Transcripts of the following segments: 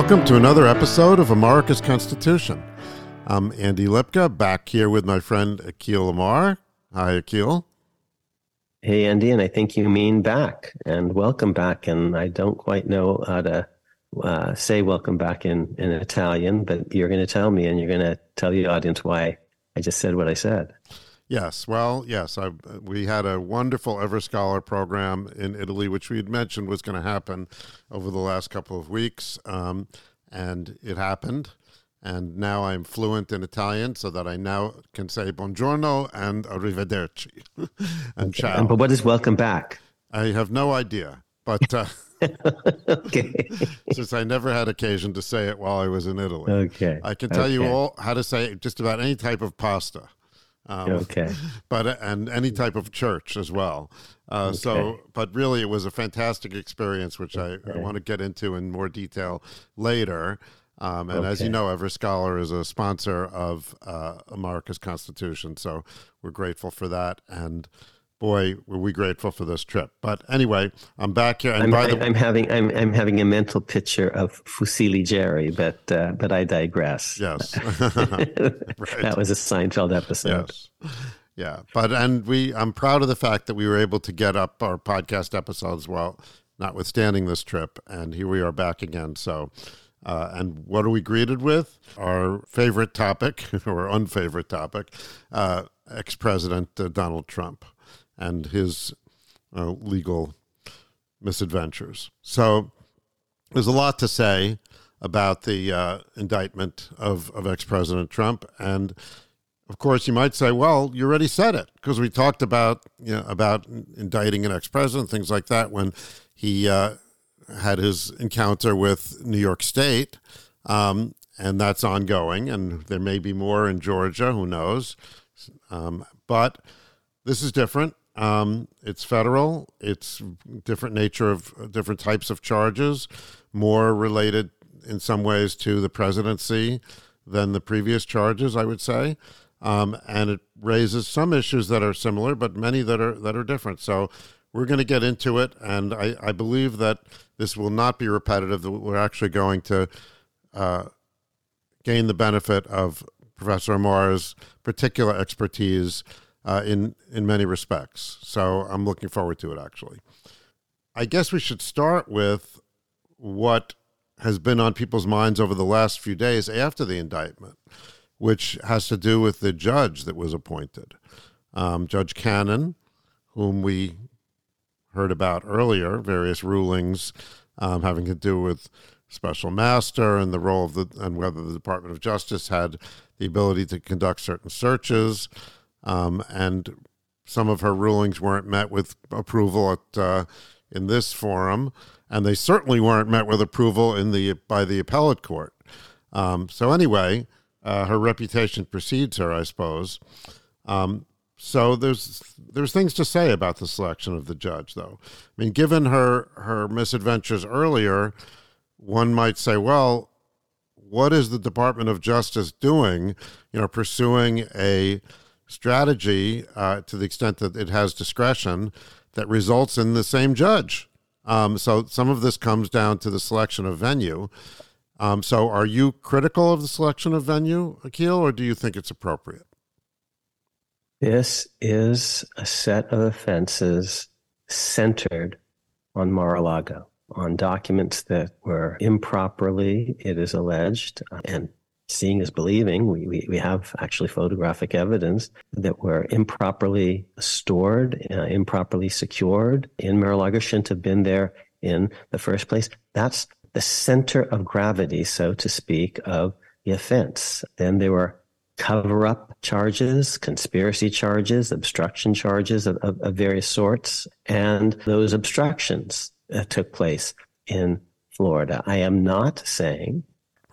Welcome to another episode of America's Constitution. I'm Andy Lipka, back here with my friend Akhil Amar. Hi, Akhil. Hey, Andy, and I think you mean back and welcome back. And I don't quite know how to uh, say welcome back in, in Italian, but you're going to tell me and you're going to tell the audience why I just said what I said. Yes, well, yes, I, we had a wonderful Ever Scholar program in Italy, which we had mentioned was going to happen over the last couple of weeks, um, and it happened. And now I'm fluent in Italian, so that I now can say buongiorno and arrivederci and okay. ciao. And, but what is welcome back? I have no idea, but uh, okay, since I never had occasion to say it while I was in Italy, okay, I can tell okay. you all how to say just about any type of pasta. Um, okay. But and any type of church as well. Uh, okay. So, but really, it was a fantastic experience, which I, okay. I want to get into in more detail later. Um, and okay. as you know, Ever Scholar is a sponsor of uh, America's Constitution, so we're grateful for that. And boy, were we grateful for this trip. But anyway, I'm back here. And I'm, by the I'm having I'm I'm having a mental picture of Fusilli Jerry, but uh, but I digress. Yes, that was a Seinfeld episode. Yes. Yeah, but and we I'm proud of the fact that we were able to get up our podcast episodes well, notwithstanding this trip, and here we are back again. So. Uh, and what are we greeted with? Our favorite topic, or unfavorite topic, uh, ex President uh, Donald Trump and his uh, legal misadventures. So there's a lot to say about the uh, indictment of, of ex President Trump. And of course, you might say, well, you already said it because we talked about, you know, about indicting an ex president, things like that, when he uh, had his encounter with New York State. Um, and that's ongoing. And there may be more in Georgia, who knows. Um, but this is different. Um, it's federal. It's different nature of different types of charges, more related in some ways to the presidency than the previous charges, I would say. Um, and it raises some issues that are similar, but many that are that are different. So we're going to get into it, and I, I, believe that this will not be repetitive. That we're actually going to uh, gain the benefit of Professor Amar's particular expertise uh, in in many respects. So I'm looking forward to it. Actually, I guess we should start with what has been on people's minds over the last few days after the indictment, which has to do with the judge that was appointed, um, Judge Cannon, whom we heard about earlier, various rulings um, having to do with special master and the role of the and whether the Department of Justice had the ability to conduct certain searches. Um, and some of her rulings weren't met with approval at uh, in this forum, and they certainly weren't met with approval in the by the appellate court. Um, so anyway, uh, her reputation precedes her, I suppose. Um, so there's there's things to say about the selection of the judge, though. I mean, given her her misadventures earlier, one might say, well, what is the Department of Justice doing? You know, pursuing a strategy uh, to the extent that it has discretion that results in the same judge. Um, so some of this comes down to the selection of venue. Um, so are you critical of the selection of venue, Akhil, or do you think it's appropriate? This is a set of offenses centered on Mar-a-Lago, on documents that were improperly, it is alleged, and seeing is believing. We, we, we have actually photographic evidence that were improperly stored, uh, improperly secured in Mar-a-Lago, shouldn't have been there in the first place. That's the center of gravity, so to speak, of the offense. Then there were cover up charges, conspiracy charges, obstruction charges of, of, of various sorts. And those obstructions uh, took place in Florida. I am not saying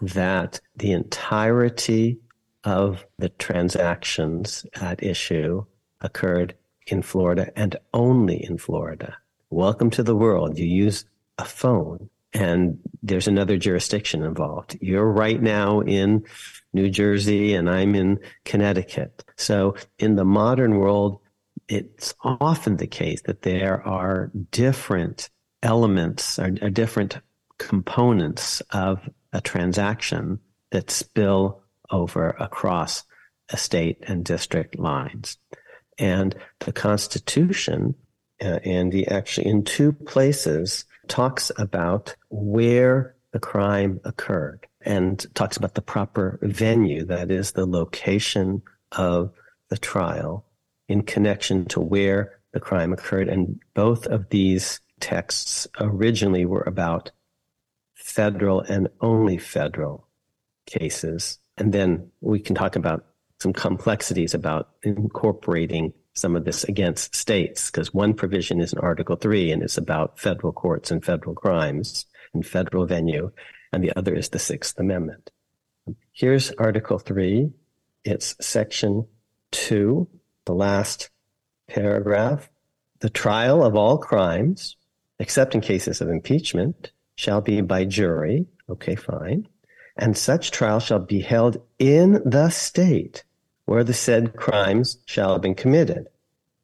that the entirety of the transactions at issue occurred in Florida and only in Florida. Welcome to the world. You use a phone and there's another jurisdiction involved. You're right now in New Jersey and I'm in Connecticut. So in the modern world, it's often the case that there are different elements or, or different components of a transaction that spill over across a state and district lines. And the Constitution, uh, Andy, actually in two places talks about where the crime occurred and talks about the proper venue, that is, the location of the trial in connection to where the crime occurred. And both of these texts originally were about federal and only federal cases. And then we can talk about some complexities about incorporating some of this against states, because one provision is in Article 3 and it's about federal courts and federal crimes and federal venue, and the other is the Sixth Amendment. Here's Article 3. It's Section 2, the last paragraph. The trial of all crimes, except in cases of impeachment, shall be by jury. Okay, fine and such trial shall be held in the state where the said crimes shall have been committed.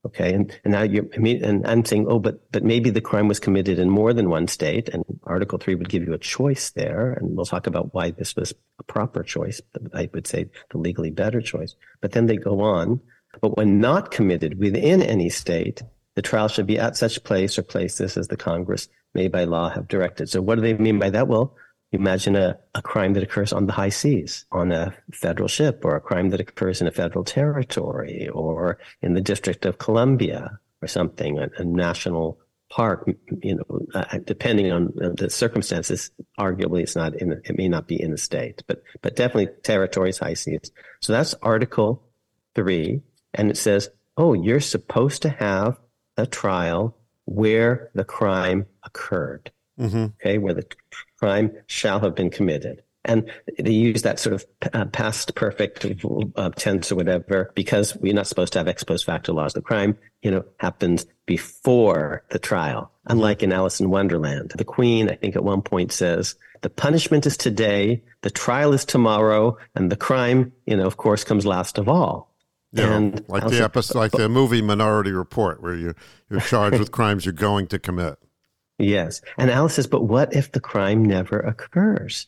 Okay, and, and now you're and I'm saying, oh, but but maybe the crime was committed in more than one state, and Article Three would give you a choice there, and we'll talk about why this was a proper choice. I would say the legally better choice. But then they go on. But when not committed within any state, the trial should be at such place or places as the Congress may by law have directed. So what do they mean by that? Well, Imagine a, a crime that occurs on the high seas on a federal ship, or a crime that occurs in a federal territory, or in the District of Columbia, or something, a, a national park. You know, uh, depending on the circumstances, arguably it's not in. It may not be in the state, but but definitely territories, high seas. So that's Article three, and it says, oh, you're supposed to have a trial where the crime occurred. Mm-hmm. Okay, where the crime shall have been committed. And they use that sort of uh, past perfect uh, tense or whatever because we're not supposed to have ex post facto laws. The crime, you know, happens before the trial. Unlike in Alice in Wonderland, the Queen, I think, at one point says, "The punishment is today, the trial is tomorrow, and the crime, you know, of course, comes last of all." Yeah, and like the episode, like the movie Minority Report, where you you're charged with crimes you're going to commit. Yes. And Alice says, but what if the crime never occurs?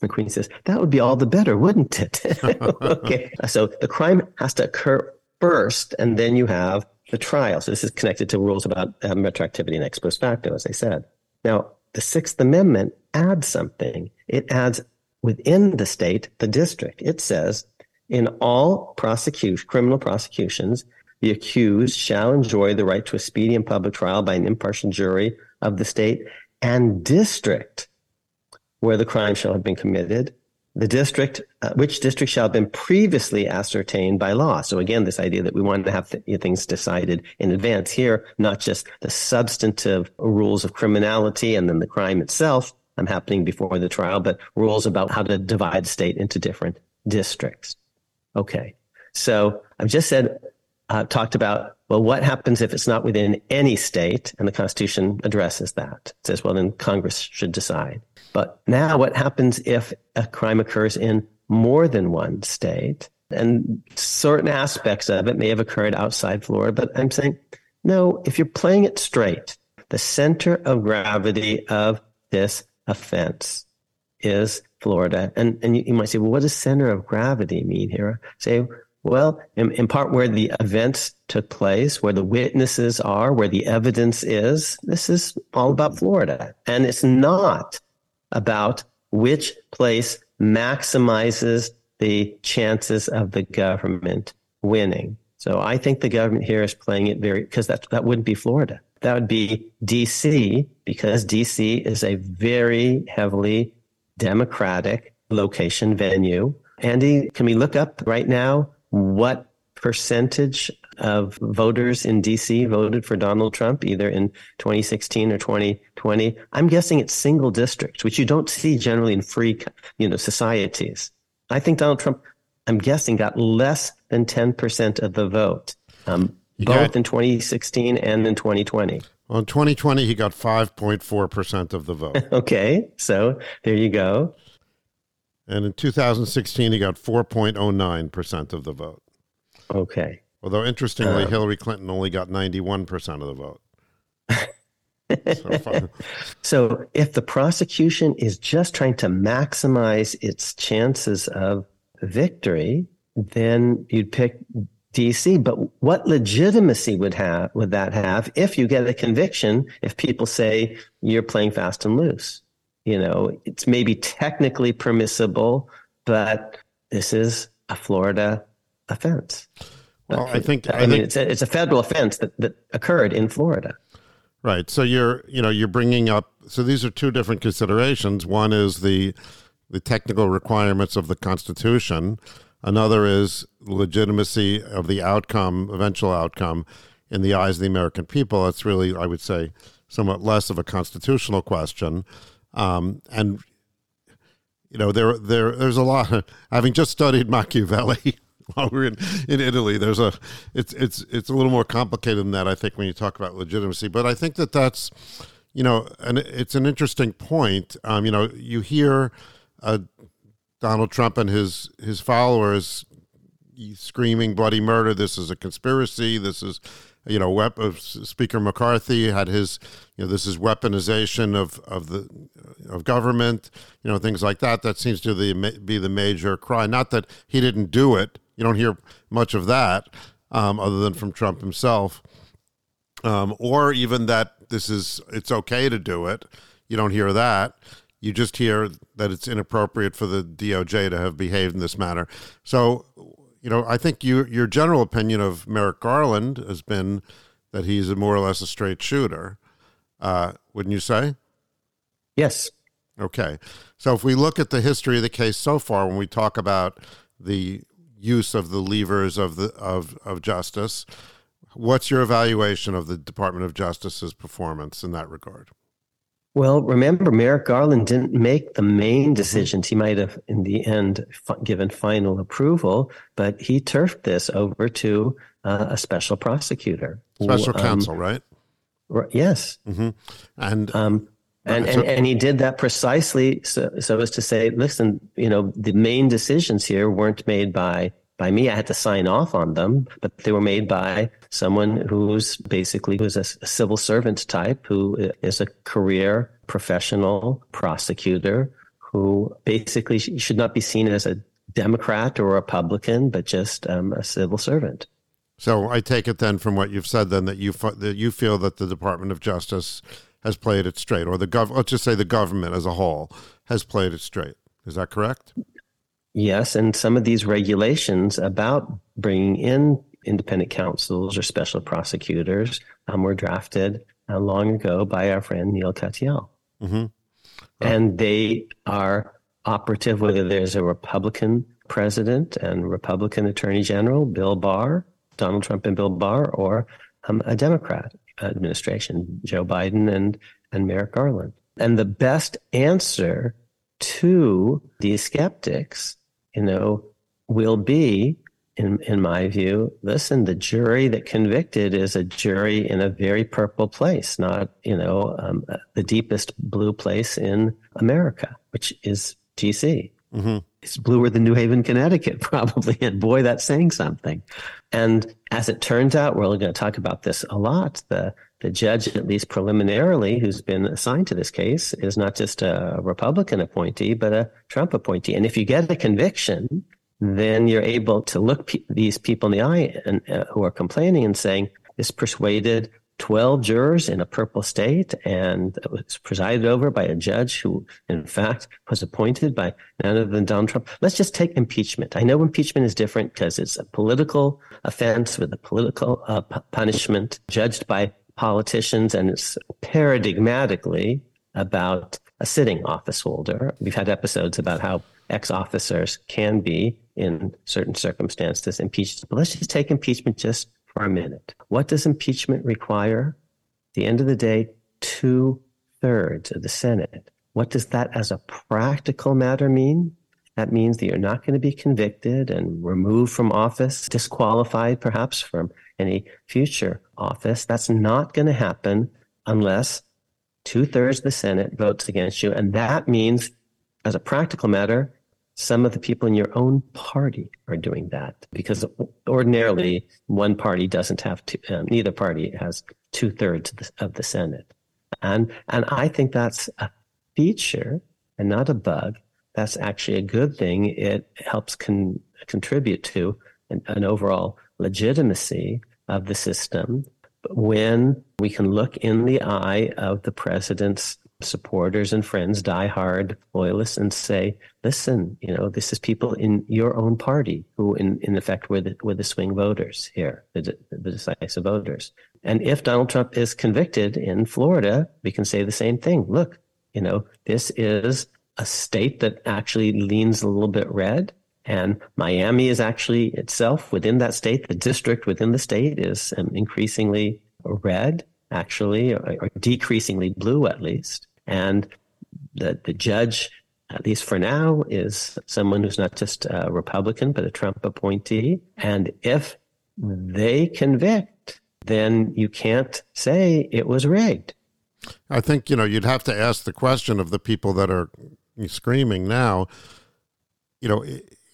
The queen says, that would be all the better, wouldn't it? okay. So the crime has to occur first, and then you have the trial. So this is connected to rules about um, retroactivity and ex post facto, as I said. Now, the Sixth Amendment adds something. It adds within the state, the district. It says, in all prosecution, criminal prosecutions, the accused shall enjoy the right to a speedy and public trial by an impartial jury of the state and district where the crime shall have been committed. The district, uh, which district shall have been previously ascertained by law. So again, this idea that we want to have th- things decided in advance here, not just the substantive rules of criminality and then the crime itself um, happening before the trial, but rules about how to divide state into different districts. Okay. So I've just said, uh, talked about well, what happens if it's not within any state? And the Constitution addresses that. It says, well, then Congress should decide. But now what happens if a crime occurs in more than one state? And certain aspects of it may have occurred outside Florida, but I'm saying, no, if you're playing it straight, the center of gravity of this offense is Florida. And, and you, you might say, well, what does center of gravity mean here? Say, well, in, in, part where the events took place, where the witnesses are, where the evidence is, this is all about Florida. And it's not about which place maximizes the chances of the government winning. So I think the government here is playing it very, because that, that wouldn't be Florida. That would be DC, because DC is a very heavily democratic location venue. Andy, can we look up right now what percentage of voters in DC voted for Donald Trump either in 2016 or 2020. I'm guessing it's single districts, which you don't see generally in free, you know, societies. I think Donald Trump, I'm guessing, got less than 10% of the vote, um, both got, in 2016 and in 2020. Well, in 2020, he got 5.4% of the vote. okay, so there you go. And in 2016, he got 4.09% of the vote. Okay. Although, interestingly, um, Hillary Clinton only got 91% of the vote. so, so if the prosecution is just trying to maximize its chances of victory, then you'd pick DC. But what legitimacy would have would that have if you get a conviction? If people say you're playing fast and loose, you know, it's maybe technically permissible, but this is a Florida offense. Well, I think I, I mean think, it's a, it's a federal offense that, that occurred in Florida. Right. So you're you know you're bringing up so these are two different considerations. One is the the technical requirements of the Constitution. Another is legitimacy of the outcome, eventual outcome, in the eyes of the American people. It's really, I would say, somewhat less of a constitutional question. Um, and you know, there, there, there's a lot. having just studied Machiavelli while we are in, in Italy, there's a, it's, it's, it's a little more complicated than that. I think when you talk about legitimacy, but I think that that's, you know, and it's an interesting point. Um, you know, you hear uh, Donald Trump and his his followers screaming bloody murder. This is a conspiracy. This is you know, wep- Speaker McCarthy had his, you know, this is weaponization of, of the of government, you know, things like that. That seems to the, be the major cry. Not that he didn't do it. You don't hear much of that, um, other than from Trump himself, um, or even that this is it's okay to do it. You don't hear that. You just hear that it's inappropriate for the DOJ to have behaved in this manner. So you know, I think you, your general opinion of Merrick Garland has been that he's a more or less a straight shooter. Uh, wouldn't you say? Yes. Okay. So if we look at the history of the case so far, when we talk about the use of the levers of the of, of justice, what's your evaluation of the Department of Justice's performance in that regard? Well, remember, Merrick Garland didn't make the main decisions. He might have, in the end, f- given final approval, but he turfed this over to uh, a special prosecutor, special who, um, counsel, right? R- yes, mm-hmm. and um, and, so, and and he did that precisely so, so as to say, listen, you know, the main decisions here weren't made by by me. I had to sign off on them, but they were made by someone who's basically who's a, civil servant type, who is a career professional prosecutor, who basically should not be seen as a Democrat or Republican, but just um, a civil servant. So I take it then from what you've said then that you that you feel that the Department of Justice has played it straight, or the gov let's just say the government as a whole has played it straight. Is that correct? Yes, and some of these regulations about bringing in independent counsels or special prosecutors um, were drafted uh, long ago by our friend Neal Katyal. Mm-hmm. And they are operative whether there's a Republican president and Republican Attorney General, Bill Barr, Donald Trump and Bill Barr, or um, a Democrat administration, Joe Biden and, and Merrick Garland. And the best answer to these skeptics you know, will be, in, in my view, listen, the jury that convicted is a jury in a very purple place, not, you know, um, the deepest blue place in America, which is DC. Mm-hmm. It's bluer than New Haven, Connecticut, probably. And boy, that's saying something. And as it turns out, we're going to talk about this a lot. The the judge, at least preliminarily, who's been assigned to this case, is not just a Republican appointee, but a Trump appointee. And if you get a conviction, then you're able to look pe- these people in the eye and uh, who are complaining and saying, "This persuaded 12 jurors in a purple state and it was presided over by a judge who, in fact, was appointed by none other than Donald Trump. Let's just take impeachment. I know impeachment is different because it's a political offense with a political uh, p- punishment judged by politicians and it's paradigmatically about a sitting office holder. We've had episodes about how ex officers can be, in certain circumstances, impeached. But let's just take impeachment just for a minute. What does impeachment require? At the end of the day, two thirds of the Senate. What does that as a practical matter mean? That means that you're not going to be convicted and removed from office, disqualified perhaps from any future office. That's not going to happen unless two thirds of the Senate votes against you. And that means, as a practical matter, some of the people in your own party are doing that because ordinarily one party doesn't have to, um, neither party has two thirds of, of the Senate. And, and I think that's a feature and not a bug. That's actually a good thing. It helps con- contribute to an, an overall legitimacy of the system when we can look in the eye of the president's supporters and friends, diehard loyalists, and say, listen, you know, this is people in your own party who, in, in effect, were the, were the swing voters here, the, the decisive voters. And if Donald Trump is convicted in Florida, we can say the same thing. Look, you know, this is a state that actually leans a little bit red. And Miami is actually itself within that state, the district within the state is um, increasingly red, actually, or, or decreasingly blue at least. And the, the judge, at least for now, is someone who's not just a Republican, but a Trump appointee. And if they convict, then you can't say it was rigged. I think, you know, you'd have to ask the question of the people that are screaming now, you know,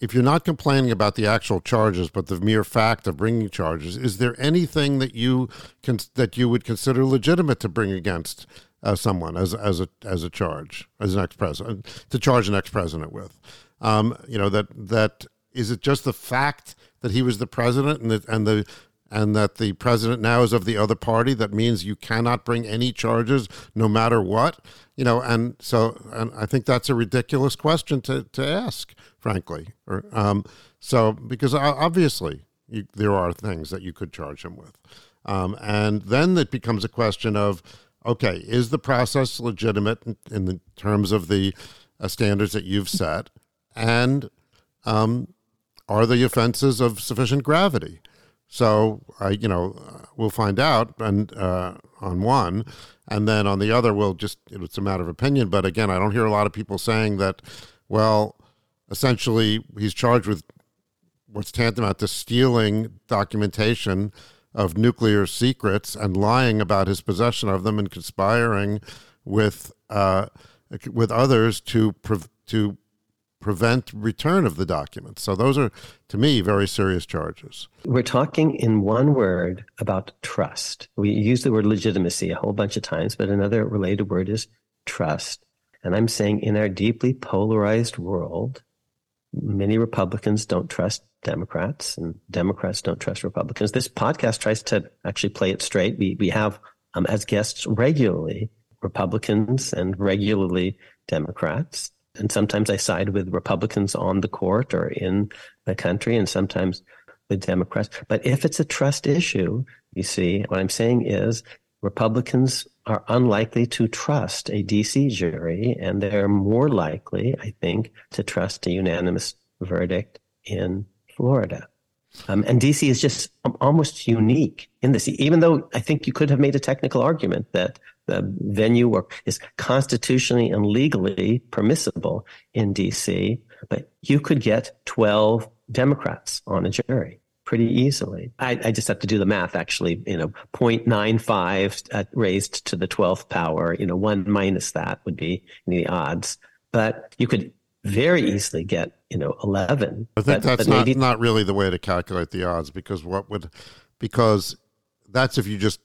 if you're not complaining about the actual charges, but the mere fact of bringing charges, is there anything that you can that you would consider legitimate to bring against uh, someone as as a as a charge as an ex president to charge an ex president with? Um, you know that that is it just the fact that he was the president and the and the and that the president now is of the other party that means you cannot bring any charges no matter what you know and so and i think that's a ridiculous question to, to ask frankly or um, so because obviously you, there are things that you could charge him with um, and then it becomes a question of okay is the process legitimate in, in the terms of the uh, standards that you've set and um, are the offenses of sufficient gravity so I, you know, we'll find out, and uh, on one, and then on the other, we'll just it's a matter of opinion. But again, I don't hear a lot of people saying that. Well, essentially, he's charged with what's tantamount to stealing documentation of nuclear secrets and lying about his possession of them and conspiring with uh, with others to to prevent return of the documents. So those are, to me, very serious charges. We're talking in one word about trust. We use the word legitimacy a whole bunch of times, but another related word is trust. And I'm saying in our deeply polarized world, many Republicans don't trust Democrats and Democrats don't trust Republicans. This podcast tries to actually play it straight. We, we have um, as guests regularly Republicans and regularly Democrats and sometimes I side with Republicans on the court or in the country, and sometimes with Democrats. But if it's a trust issue, you see, what I'm saying is Republicans are unlikely to trust a DC jury, and they're more likely, I think, to trust a unanimous verdict in Florida. Um, and DC is just almost unique in this, even though I think you could have made a technical argument that the venue is constitutionally and legally permissible in DC, but you could get 12 Democrats on a jury pretty easily. I, I just have to do the math actually, you know, 0.95 uh, raised to the 12th power, you know, one minus that would be the odds. But you could very easily get, you know, 11. I think but, that's but not, maybe, not really the way to calculate the odds because what would, because that's if you just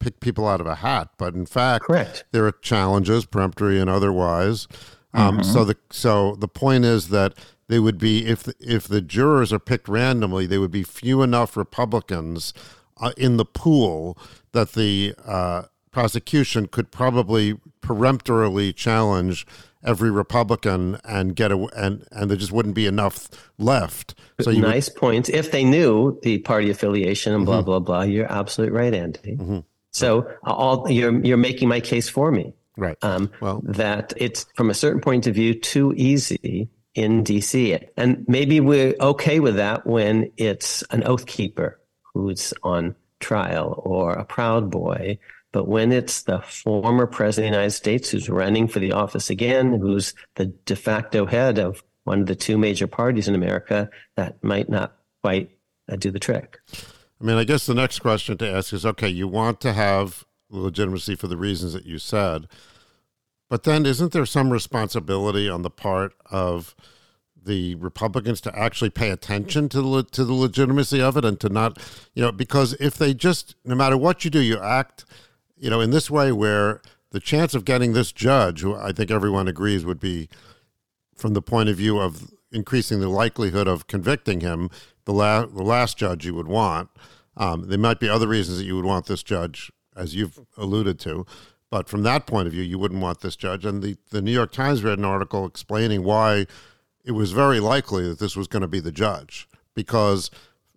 pick people out of a hat, but in fact, correct. There are challenges, peremptory and otherwise. Um, mm-hmm. So the so the point is that they would be if the, if the jurors are picked randomly, they would be few enough Republicans uh, in the pool that the uh, prosecution could probably peremptorily challenge every Republican and get a and and there just wouldn't be enough left. So nice would, points. If they knew the party affiliation and blah mm-hmm. blah blah, you're absolutely right, Andy. Mm-hmm. So all you're you're making my case for me. Right. Um, well, that it's from a certain point of view too easy in DC, and maybe we're okay with that when it's an oath keeper who's on trial or a proud boy. But when it's the former president of the United States who's running for the office again, who's the de facto head of one of the two major parties in America, that might not quite uh, do the trick. I mean, I guess the next question to ask is okay, you want to have legitimacy for the reasons that you said, but then isn't there some responsibility on the part of the Republicans to actually pay attention to the, to the legitimacy of it and to not, you know, because if they just, no matter what you do, you act, you know, in this way where the chance of getting this judge, who I think everyone agrees would be, from the point of view of increasing the likelihood of convicting him, the, the last judge you would want. Um, there might be other reasons that you would want this judge, as you've alluded to, but from that point of view, you wouldn't want this judge. And the, the New York Times read an article explaining why it was very likely that this was going to be the judge because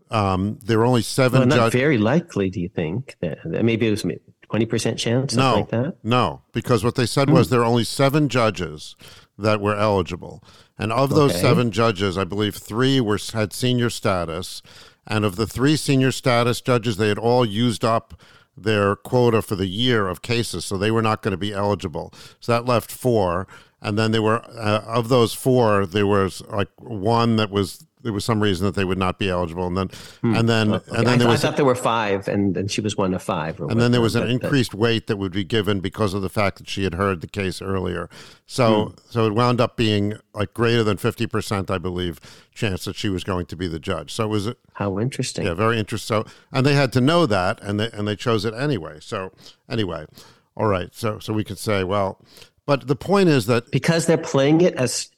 um, there were only seven. Well, not judges. very likely. Do you think that, that maybe it was twenty percent chance? No, like that? no, because what they said was there are only seven judges that were eligible, and of those Okay. seven judges, I believe three were had senior status, and of the three senior status judges, they had all used up their quota for the year of cases, so they were not going to be eligible. So that left four, and then there were uh, of those four, there was like one that was there was some reason that they would not be eligible, and then and then Hmm. Okay, and then I, there I thought there were five, and, then she was one of five. Or and then there was an whatever, but- but- increased weight that would be given because of the fact that she had heard the case earlier. So Hmm. so it wound up being like greater than fifty percent, I believe, chance that she was going to be the judge. So it was How interesting. yeah, very interesting. So and they had to know that, and they and they chose it anyway. So anyway, all right. So so we could say, well, but the point is that because they're playing it as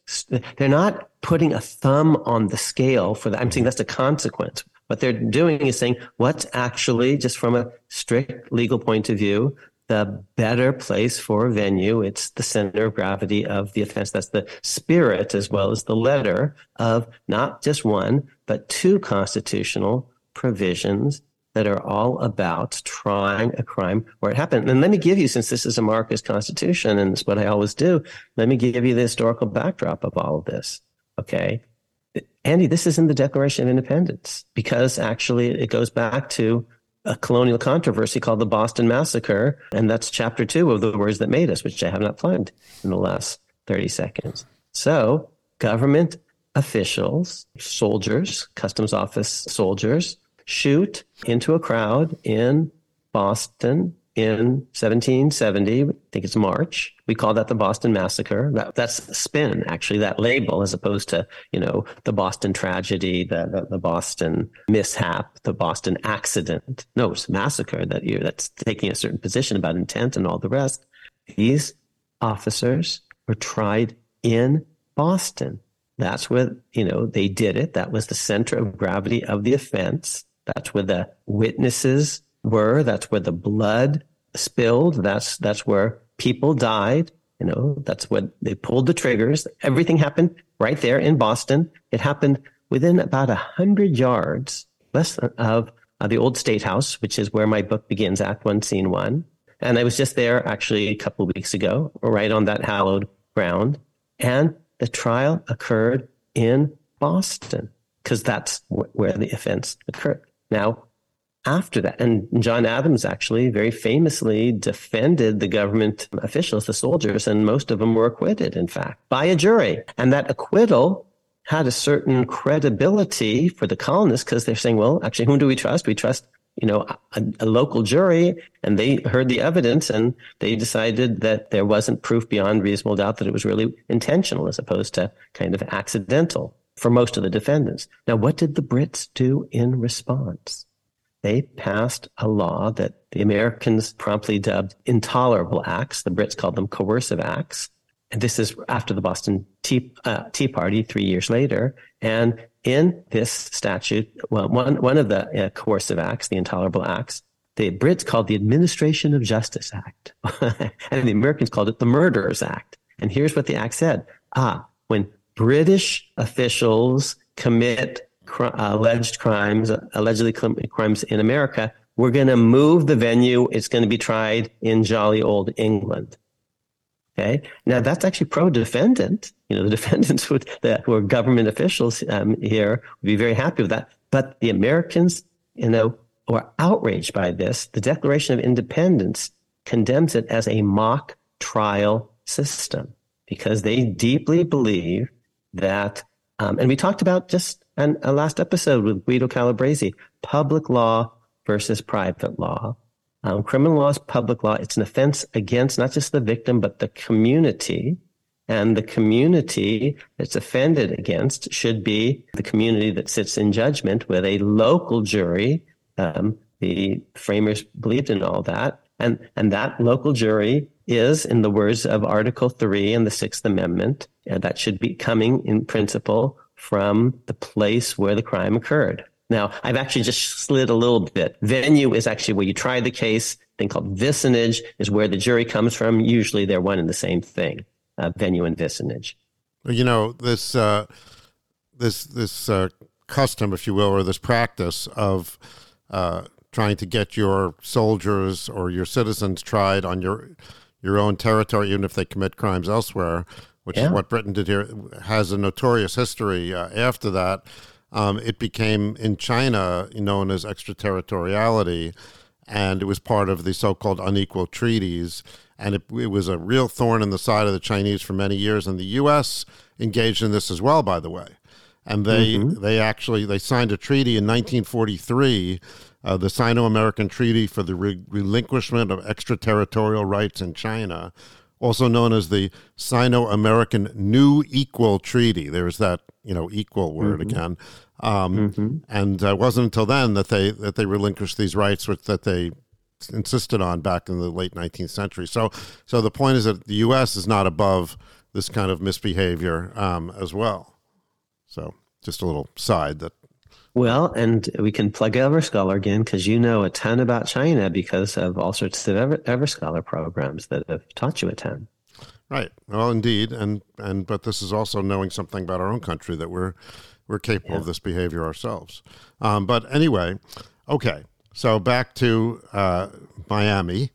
they're not putting a thumb on the scale for that. I'm saying that's a consequence. What they're doing is saying what's actually, just from a strict legal point of view, the better place for a venue. It's the center of gravity of the offense. That's the spirit as well as the letter of not just one, but two constitutional provisions that are all about trying a crime where it happened. And let me give you, since this is America's Constitution, and it's what I always do, let me give you the historical backdrop of all of this. Okay. Andy, this is in the Declaration of Independence because actually it goes back to a colonial controversy called the Boston Massacre. And that's chapter two of the words that made us, which I have not plugged in the last 30 seconds. So government officials, soldiers, customs office soldiers, shoot into a crowd in Boston in 1770. I think it's March. We call that the Boston Massacre. That, that's spin, actually, that label, as opposed to, you know, the Boston tragedy, the, the, the Boston mishap, the Boston accident. No, it's massacre that year. That's taking a certain position about intent and all the rest. These officers were tried in Boston. That's where, you know, they did it. That was the center of gravity of the offense. That's where the witnesses were. That's where the blood spilled. That's that's where people died. You know, that's when they pulled the triggers. Everything happened right there in Boston. It happened within about a hundred yards less of uh, the old State House, which is where my book begins, Act One, Scene One. And I was just there actually a couple weeks ago, right on that hallowed ground. And the trial occurred in Boston because that's wh- where the offense occurred. Now, after that, and John Adams actually very famously defended the government officials, the soldiers, and most of them were acquitted, in fact, by a jury. And that acquittal had a certain credibility for the colonists because they're saying, well, actually, whom do we trust? We trust, you know, a, a local jury. And they heard the evidence and they decided that there wasn't proof beyond reasonable doubt that it was really intentional as opposed to kind of accidental for most of the defendants. Now, what did the Brits do in response? They passed a law that the Americans promptly dubbed intolerable acts. The Brits called them coercive acts. And this is after the Boston Tea, uh, Tea Party three years later. And in this statute, well, one, one of the uh, coercive acts, the intolerable acts, the Brits called the Administration of Justice Act. and the Americans called it the Murderers Act. And here's what the act said. Ah, when British officials commit cr- alleged crimes, allegedly crimes in America, we're going to move the venue. It's going to be tried in jolly old England. Okay. Now that's actually pro-defendant. You know, the defendants would, that who are government officials um, here would be very happy with that. But the Americans, you know, were outraged by this. The Declaration of Independence condemns it as a mock trial system because they deeply believe that, um, and we talked about just an, a last episode with Guido Calabresi, public law versus private law. Um, criminal law is public law. It's an offense against not just the victim, but the community. And the community that's offended against should be the community that sits in judgment with a local jury. Um, the framers believed in all that. And, and that local jury is, in the words of Article 3 and the Sixth Amendment, and that should be coming in principle from the place where the crime occurred. Now, I've actually just slid a little bit. Venue is actually where you try the case. Thing called vicinage is where the jury comes from. Usually, they're one and the same thing. Uh, venue and vicinage. You know this uh, this this uh, custom, if you will, or this practice of uh, trying to get your soldiers or your citizens tried on your your own territory, even if they commit crimes elsewhere, which yeah. is what Britain did here, has a notorious history. Uh, after that, um, it became in China known as extraterritoriality, and it was part of the so-called unequal treaties. And it, it was a real thorn in the side of the Chinese for many years. And the U.S. engaged in this as well, by the way. And they mm-hmm. they actually they signed a treaty in 1943 uh, the Sino American Treaty for the Re- Relinquishment of Extraterritorial Rights in China, also known as the Sino American New Equal Treaty. There's that you know equal word mm-hmm. again, um, mm-hmm. and uh, it wasn't until then that they that they relinquished these rights, which that they insisted on back in the late 19th century. So, so the point is that the U.S. is not above this kind of misbehavior um, as well. So, just a little side that well, and we can plug Everscholar again because you know a ton about China because of all sorts of Ever, Everscholar programs that have taught you a ton. Right. Well, indeed, and and but this is also knowing something about our own country that we're we're capable yeah. of this behavior ourselves. Um, but anyway, okay. So back to uh, Miami,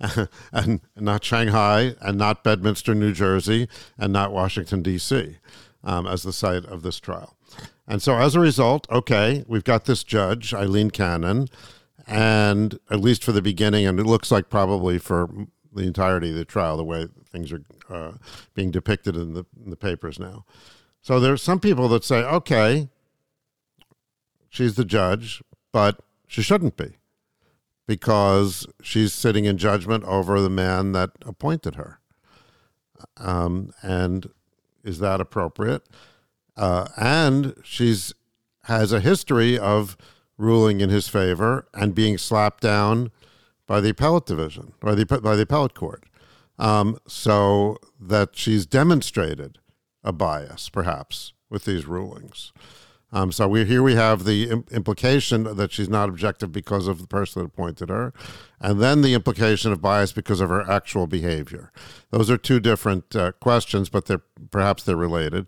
and not Shanghai, and not Bedminster, New Jersey, and not Washington D.C. Um, as the site of this trial. And so as a result, okay, we've got this judge, Aileen Cannon, and at least for the beginning, and it looks like probably for the entirety of the trial, the way things are uh, being depicted in the, in the papers now. So there's some people that say, okay, she's the judge, but she shouldn't be because she's sitting in judgment over the man that appointed her. Um, and is that appropriate? Uh, and she's has a history of ruling in his favor and being slapped down by the appellate division, by the by the appellate court. Um, so that she's demonstrated a bias, perhaps, with these rulings. Um, so we here we have the implication that she's not objective because of the person that appointed her, and then the implication of bias because of her actual behavior. Those are two different uh, questions, but they're perhaps they're related.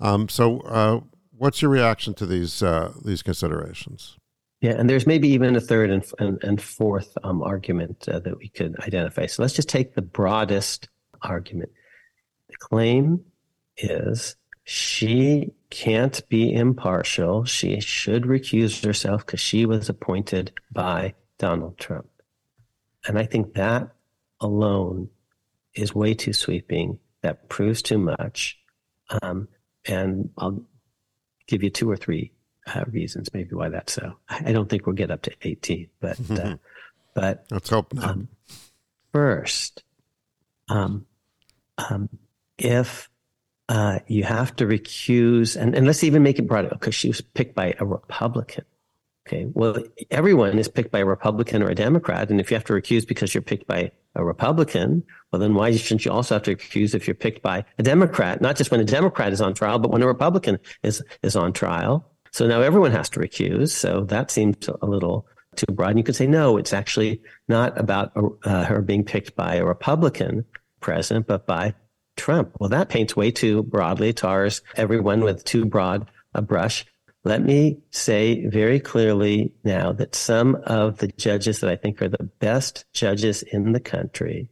Um, so, uh, what's your reaction to these uh, these considerations? Yeah, and there's maybe even a third and and, and fourth um, argument uh, that we could identify. So let's just take the broadest argument. The claim is she can't be impartial. She should recuse herself because she was appointed by Donald Trump. And I think that alone is way too sweeping. That proves too much. Um, and I'll give you two or three uh, reasons maybe why that's so. I don't think we'll get up to 18, but uh, but let's hope not. Um, first, um, um, if uh, you have to recuse, and, and let's even make it broader, because she was picked by a Republican. Okay, well, everyone is picked by a Republican or a Democrat, and if you have to recuse because you're picked by a Republican, well, then why shouldn't you also have to recuse if you're picked by a Democrat? Not just when a Democrat is on trial, but when a Republican is is on trial. So now everyone has to recuse. So that seems a little too broad. And you could say no, it's actually not about uh, her being picked by a Republican president, but by Trump. Well, that paints way too broadly, tars everyone with too broad a brush. Let me say very clearly now that some of the judges that I think are the best judges in the country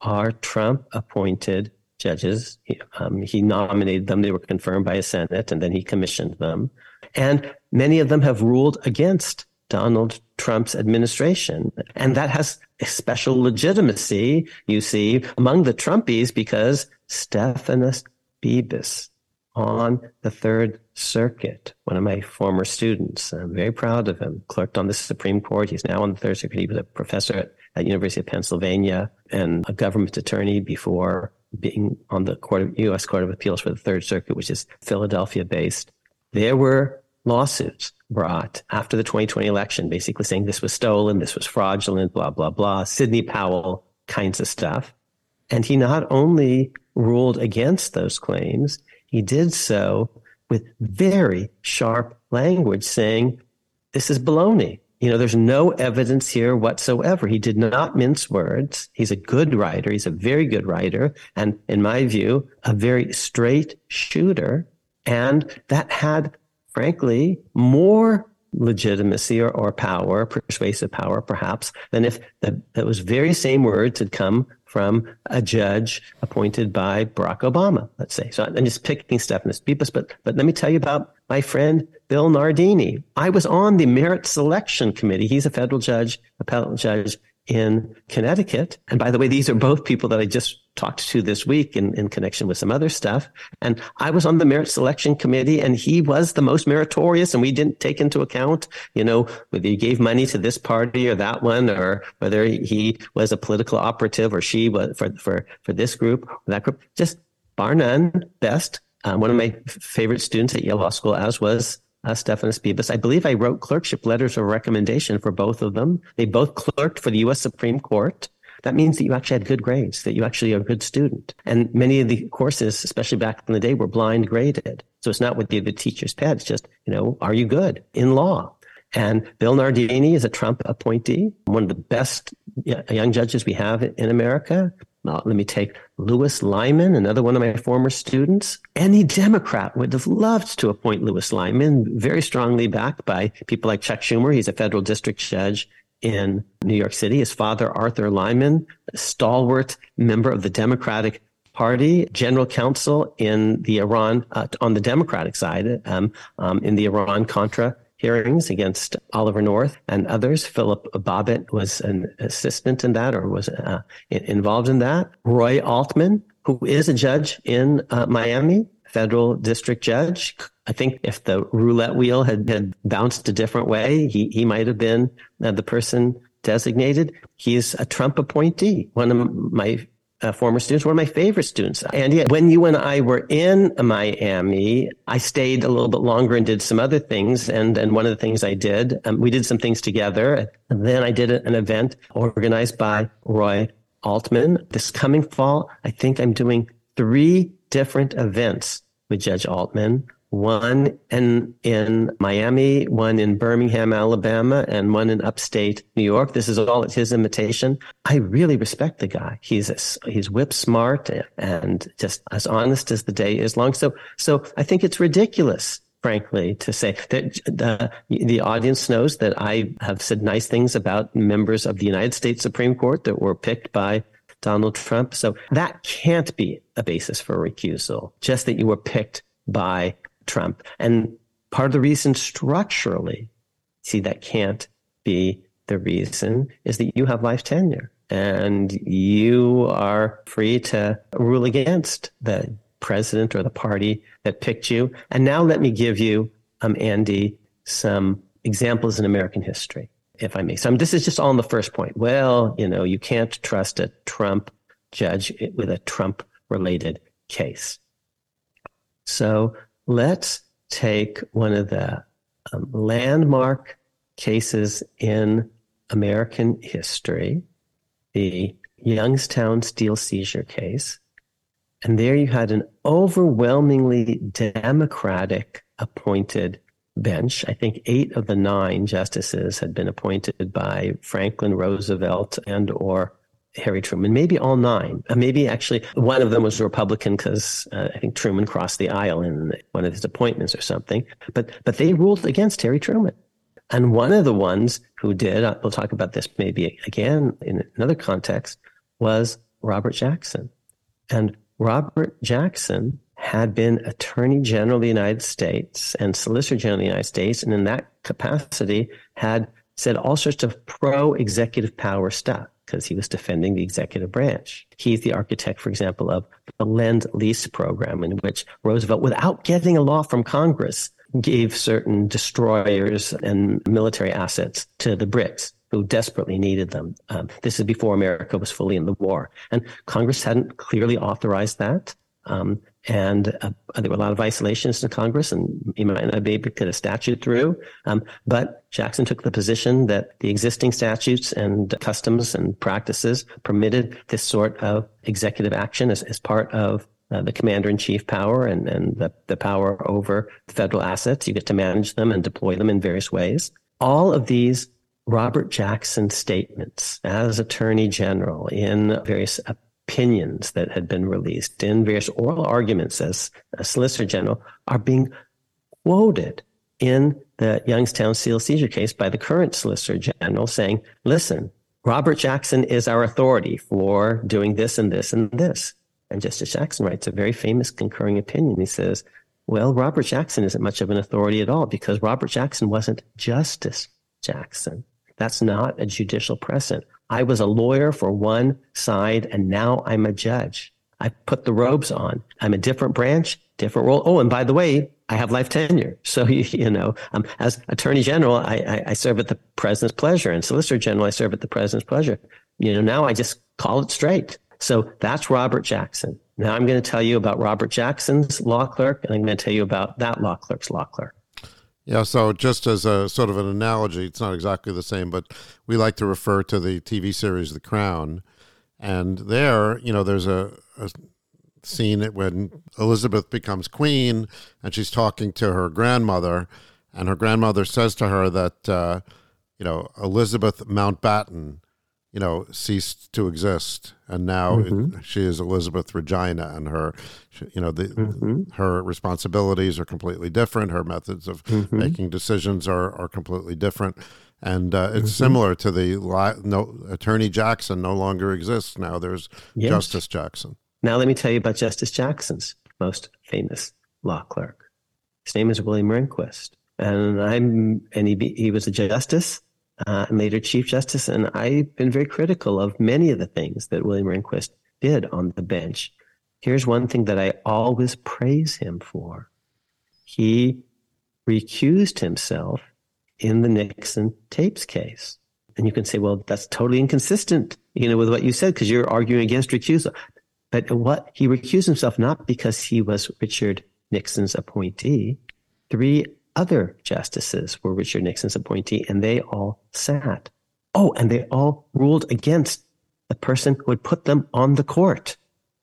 are Trump appointed judges. He, um, he nominated them. They were confirmed by a Senate and then he commissioned them. And many of them have ruled against Donald Trump's administration. And that has special legitimacy, you see, among the Trumpies because Stephanos Bibas on the Third Circuit, one of my former students. I'm very proud of him. Clerked on the Supreme Court. He's now on the Third Circuit. He was a professor at, at University of Pennsylvania and a government attorney before being on the Court of, U.S. Court of Appeals for the Third Circuit, which is Philadelphia based. There were lawsuits brought after the 2020 election, basically saying this was stolen, this was fraudulent, blah, blah, blah, Sidney Powell kinds of stuff. And he not only ruled against those claims, he did so with very sharp language saying, this is baloney. You know, there's no evidence here whatsoever. He did not mince words. He's a good writer. He's a very good writer. And in my view, a very straight shooter. And that had, frankly, more legitimacy or, or power, persuasive power, perhaps, than if the, those very same words had come from a judge appointed by Barack Obama, let's say. So I'm just picking stuff Stephanos Bibas, but but let me tell you about my friend Bill Nardini. I was on the merit selection committee. He's a federal judge, appellate judge in Connecticut. And by the way, these are both people that I just talked to this week in, in connection with some other stuff. And I was on the merit selection committee and he was the most meritorious and we didn't take into account, you know, whether he gave money to this party or that one or whether he was a political operative or she was for, for, for this group or that group. Just bar none, best. Um, one of my favorite students at Yale Law School, as was uh, Stephanos Bibas. I believe I wrote clerkship letters of recommendation for both of them. They both clerked for the U.S. Supreme Court. That means that you actually had good grades, that you actually are a good student. And many of the courses, especially back in the day, were blind graded. So it's not what the, teacher's pet. It's just, you know, are you good in law? And Bill Nardini is a Trump appointee, one of the best young judges we have in America. Let me take Lewis Liman, another one of my former students. Any Democrat would have loved to appoint Lewis Liman, very strongly backed by people like Chuck Schumer. He's a federal district judge in New York City. His father, Arthur Liman, a stalwart member of the Democratic Party, general counsel in the Iran, uh, on the Democratic side, um, um, in the Iran Contra hearings against Oliver North and others. Philip Bobbitt was an assistant in that or was uh, involved in that. Roy Altman, who is a judge in uh, Miami, federal district judge. I think if the roulette wheel had, had bounced a different way, he, he might have been uh, the person designated. He's a Trump appointee. One of my uh, former students, one of my favorite students. And yet, when you and I were in Miami, I stayed a little bit longer and did some other things. And, and one of the things I did, um, we did some things together. And then I did an event organized by Roy Altman. This coming fall, I think I'm doing three different events with Judge Altman one in in Miami, one in Birmingham, Alabama, and one in upstate New York. This is all at his invitation. I really respect the guy. He's a, he's whip smart and just as honest as the day is long. So so I think it's ridiculous. Frankly, to say that the the audience knows that I have said nice things about members of the United States Supreme Court that were picked by Donald Trump. So that can't be a basis for recusal. Just that you were picked by Trump. And part of the reason structurally, see, that can't be the reason is that you have life tenure and you are free to rule against the president or the party that picked you. And now let me give you, um, Andy, some examples in American history, if I may. So this is just on the first point. Well, you know, you can't trust a Trump judge with a Trump related case. So let's take one of the um, landmark cases in American history, the Youngstown steel seizure case. And there you had an overwhelmingly Democratic appointed bench. I think eight of the nine justices had been appointed by Franklin Roosevelt and or Harry Truman, maybe all nine. Uh, maybe actually one of them was a Republican because uh, I think Truman crossed the aisle in one of his appointments or something. But but they ruled against Harry Truman. And one of the ones who did, uh, we'll talk about this maybe again in another context, was Robert Jackson. And Robert Jackson had been Attorney General of the United States and Solicitor General of the United States, and in that capacity had said all sorts of pro executive power stuff because he was defending the executive branch. He's the architect, for example, of the Lend Lease program, in which Roosevelt, without getting a law from Congress, gave certain destroyers and military assets to the Brits who desperately needed them. Um, this is before America was fully in the war. And Congress hadn't clearly authorized that. Um, and uh, there were a lot of isolations in Congress, and he might not be able to get a statute through. Um, but Jackson took the position that the existing statutes and customs and practices permitted this sort of executive action as, as part of uh, the commander in chief power and, and the, the power over federal assets. You get to manage them and deploy them in various ways. All of these Robert Jackson statements as Attorney General in various opinions that had been released in various oral arguments as a Solicitor General are being quoted in the Youngstown steel seizure case by the current Solicitor General saying, listen, Robert Jackson is our authority for doing this and this and this. And Justice Jackson writes a very famous concurring opinion. He says, well, Robert Jackson isn't much of an authority at all because Robert Jackson wasn't Justice Jackson. That's not a judicial precedent. I was a lawyer for one side and now I'm a judge. I put the robes on. I'm a different branch, different role. Oh, and by the way, I have life tenure. So, you, you know, um, as attorney general, I, I, I serve at the president's pleasure and solicitor general, I serve at the president's pleasure. You know, now I just call it straight. So that's Robert Jackson. Now I'm going to tell you about Robert Jackson's law clerk and I'm going to tell you about that law clerk's law clerk. Yeah, so just as a sort of an analogy, it's not exactly the same, but we like to refer to the TV series The Crown. And there, you know, there's a, a scene when Elizabeth becomes queen and she's talking to her grandmother, and her grandmother says to her that, uh, you know, Elizabeth Mountbatten you know, ceased to exist, and now mm-hmm. it, she is Elizabeth Regina, and her, you know, the mm-hmm. her responsibilities are completely different. Her methods of mm-hmm. making decisions are are completely different, and uh, it's mm-hmm. similar to the no Attorney Jackson no longer exists now. There's yes. Justice Jackson. Now let me tell you about Justice Jackson's most famous law clerk. His name is William Rehnquist, and I'm and he he was a justice uh, and later Chief Justice. And I've been very critical of many of the things that William Rehnquist did on the bench. Here's one thing that I always praise him for. He recused himself in the Nixon tapes case. And you can say, well, that's totally inconsistent, you know, with what you said, because you're arguing against recusal. But what he recused himself not because he was Richard Nixon's appointee. Three other justices were Richard Nixon's appointee, and they all sat. Oh, and they all ruled against the person who had put them on the court.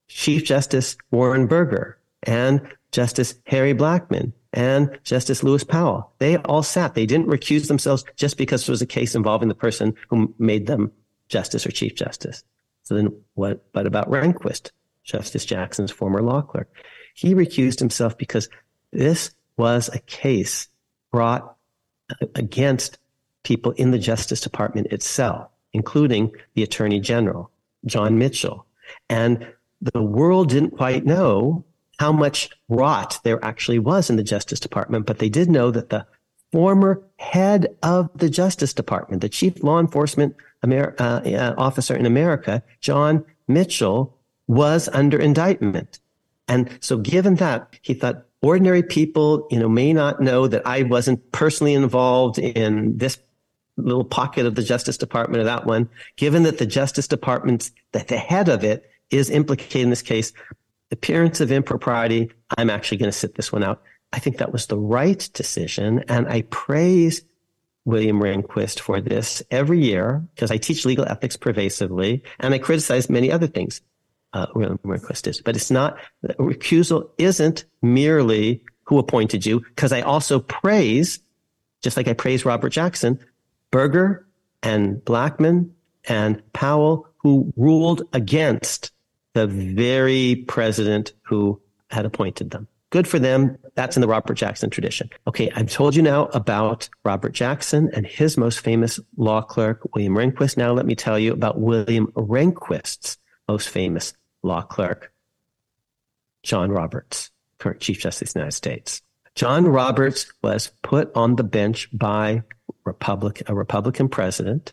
Chief Justice Warren Burger and Justice Harry Blackmun and Justice Lewis Powell. They all sat. They didn't recuse themselves just because it was a case involving the person who made them justice or chief justice. So then what, but about Rehnquist, Justice Jackson's former law clerk? He recused himself because this was a case brought against people in the Justice Department itself, including the Attorney General, John Mitchell. And the world didn't quite know how much rot there actually was in the Justice Department, but they did know that the former head of the Justice Department, the chief law enforcement Amer- uh, uh, officer in America, John Mitchell, was under indictment. And so given that, he thought, ordinary people, you know, may not know that I wasn't personally involved in this little pocket of the Justice Department or that one, given that the Justice Department's, that the head of it is implicated in this case, appearance of impropriety, I'm actually going to sit this one out. I think that was the right decision. And I praise William Rehnquist for this every year because I teach legal ethics pervasively and I criticize many other things uh, request is. But it's not, recusal isn't merely who appointed you, because I also praise, just like I praise Robert Jackson, Burger and Blackmun and Powell, who ruled against the very president who had appointed them. Good for them. That's in the Robert Jackson tradition. Okay, I've told you now about Robert Jackson and his most famous law clerk, William Rehnquist. Now let me tell you about William Rehnquist's most famous law clerk, John Roberts, current Chief Justice of the United States. John Roberts was put on the bench by Republic, a Republican president,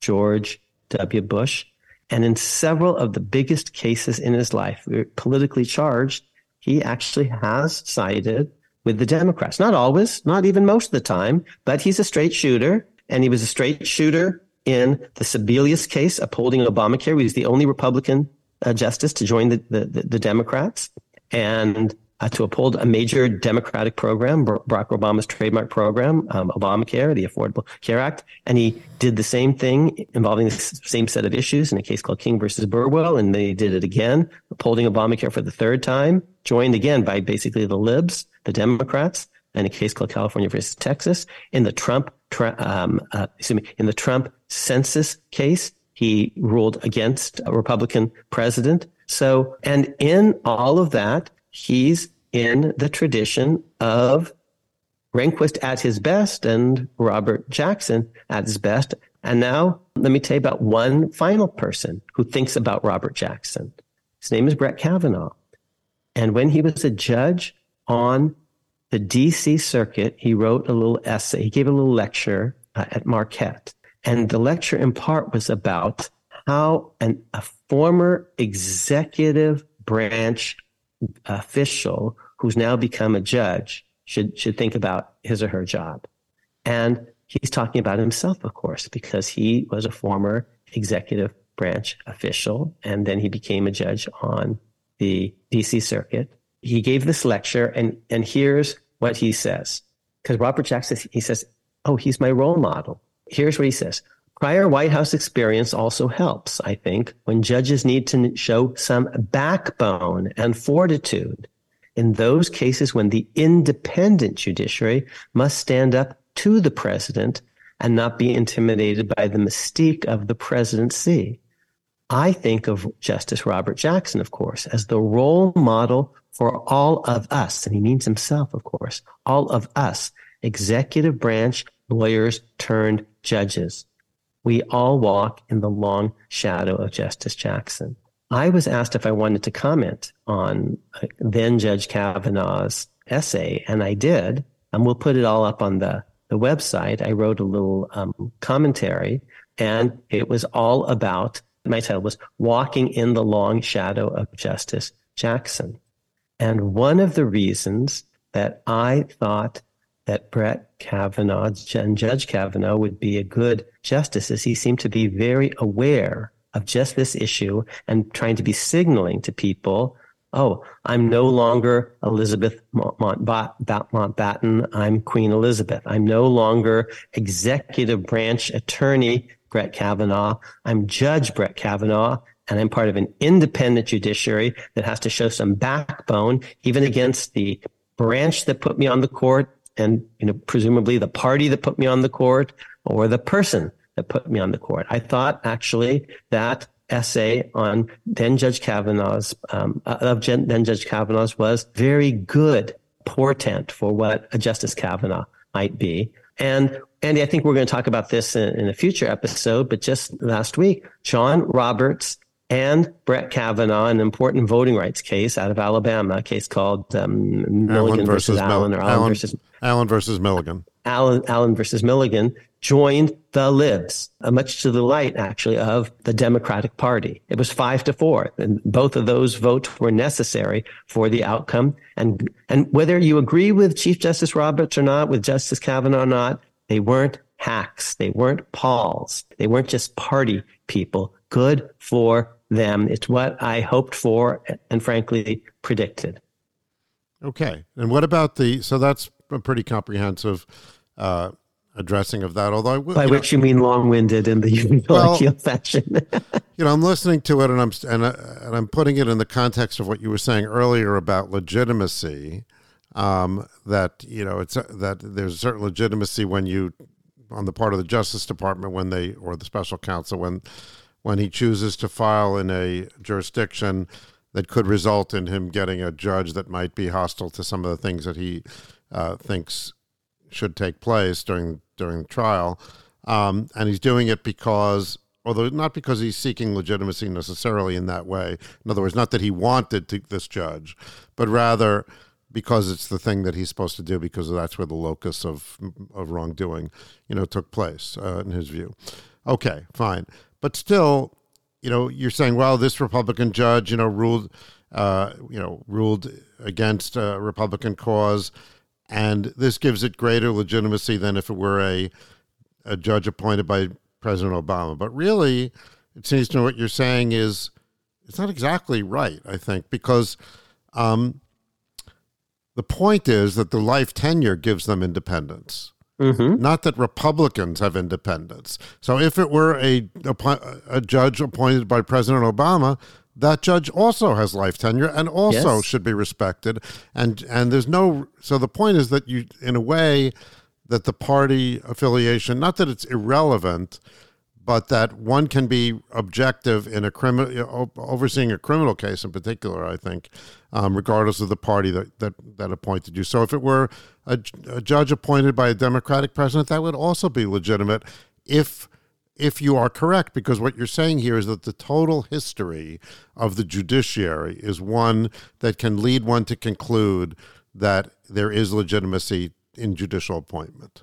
George W. Bush. And in several of the biggest cases in his life, politically charged, he actually has sided with the Democrats. Not always, not even most of the time, but he's a straight shooter. And he was a straight shooter in the Sebelius case upholding Obamacare. He was the only Republican uh, justice to join the, the, the Democrats. and uh, to uphold a major democratic program, Barack Obama's trademark program, um, Obamacare, the Affordable Care Act. And he did the same thing involving the same set of issues in a case called King versus Burwell. And they did it again, upholding Obamacare for the third time, joined again by basically the libs, the Democrats, in a case called California versus Texas. In the Trump, um, uh, excuse me, in the Trump census case, he ruled against a Republican president. So, and in all of that, he's in the tradition of Rehnquist at his best and Robert Jackson at his best. And now let me tell you about one final person who thinks about Robert Jackson. His name is Brett Kavanaugh. And when he was a judge on the DC circuit, he wrote a little essay. He gave a little lecture uh, at Marquette. And the lecture in part was about how an, a former executive branch official who's now become a judge should should think about his or her job. And he's talking about himself, of course, because he was a former executive branch official and then he became a judge on the DC circuit. He gave this lecture and and here's what he says. Because Robert Jackson he says, "Oh, he's my role model." Here's what he says. Prior White House experience also helps, I think, when judges need to show some backbone and fortitude in those cases when the independent judiciary must stand up to the president and not be intimidated by the mystique of the presidency. I think of Justice Robert Jackson, of course, as the role model for all of us, and he means himself, of course, all of us, executive branch lawyers turned judges we all walk in the long shadow of Justice Jackson. I was asked if I wanted to comment on uh, then Judge Kavanaugh's essay, and I did. And we'll put it all up on the, the website. I wrote a little um, commentary, and it was all about my title was Walking in the Long Shadow of Justice Jackson. And one of the reasons that I thought that Brett Kavanaugh and Judge Kavanaugh would be a good justice is he seemed to be very aware of just this issue and trying to be signaling to people, oh, I'm no longer Elizabeth Mountbatten. I'm Queen Elizabeth. I'm no longer executive branch attorney Brett Kavanaugh. I'm Judge Brett Kavanaugh. And I'm part of an independent judiciary that has to show some backbone, even against the branch that put me on the court and you know presumably the party that put me on the court or the person that put me on the court. I thought actually that essay on then Judge Kavanaugh's um, uh, of then Judge Kavanaugh's was very good portent for what a Justice Kavanaugh might be. And Andy, I think we're going to talk about this in, in a future episode. But just last week, John Roberts and Brett Kavanaugh, an important voting rights case out of Alabama, a case called um, Milligan versus, versus Allen, or Allen, Allen versus Allen versus Milligan. Allen, Allen versus Milligan joined the libs, uh, much to the delight, actually, of the Democratic Party. It was five to four, and both of those votes were necessary for the outcome. And and whether you agree with Chief Justice Roberts or not, with Justice Kavanaugh or not, they weren't hacks. They weren't Pauls. They weren't just party people. Good for them. It's what I hoped for and frankly predicted. Okay. And what about the, so that's a pretty comprehensive uh, addressing of that. Although, by you which know, you mean long-winded in the unicollegial well, fashion. you know, I'm listening to it and I'm and, I, and I'm putting it in the context of what you were saying earlier about legitimacy. Um, that you know, it's that there's a certain legitimacy when you, on the part of the Justice Department, when they or the special counsel when when he chooses to file in a jurisdiction that could result in him getting a judge that might be hostile to some of the things that he uh, thinks should take place during during the trial, um, and he's doing it because, although not because he's seeking legitimacy necessarily in that way. In other words, not that he wanted to, this judge, but rather because it's the thing that he's supposed to do because that's where the locus of of wrongdoing, you know, took place uh, in his view. Okay, fine. But still, you know, you're saying, well, this Republican judge, you know, ruled, uh, you know, ruled against a Republican cause, and this gives it greater legitimacy than if it were a a judge appointed by President Obama. But really, it seems to me what you're saying is it's not exactly right. I think because um, The point is that the life tenure gives them independence. Mm-hmm. Not that Republicans have independence. So if it were a, a, a judge appointed by President Obama, that judge also has life tenure and also Yes. should be respected. And and there's no so the point is that you in a way that the party affiliation, not that it's irrelevant, but that one can be objective in a criminal overseeing a criminal case in particular. I think, um, regardless of the party that, that that appointed you. So if it were a, a judge appointed by a Democratic president, that would also be legitimate if if you are correct, because what you're saying here is that the total history of the judiciary is one that can lead one to conclude that there is legitimacy in judicial appointment.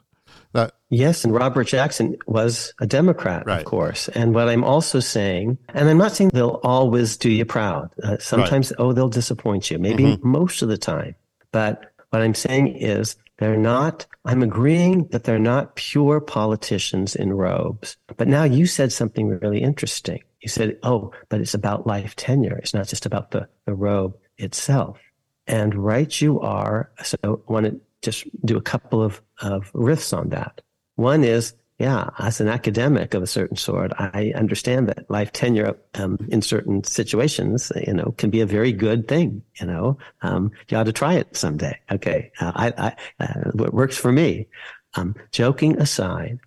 That Yes, and Robert Jackson was a Democrat, Right. of course. And what I'm also saying, and I'm not saying they'll always do you proud. Uh, sometimes, oh, they'll disappoint you. Maybe Mm-hmm. most of the time. But what I'm saying is they're not, I'm agreeing that they're not pure politicians in robes. But now you said something really interesting. You said, oh, but it's about life tenure. It's not just about the, the robe itself. And right you are. So I want to just do a couple of, of riffs on that. One is, yeah, as an academic of a certain sort, I understand that life tenure um, in certain situations, you know, can be a very good thing. You know, um, you ought to try it someday. Okay, uh, I, I, uh, it works for me. Um, joking aside,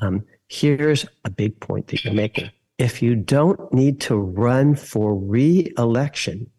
um, here's a big point that you're making. If you don't need to run for re-election,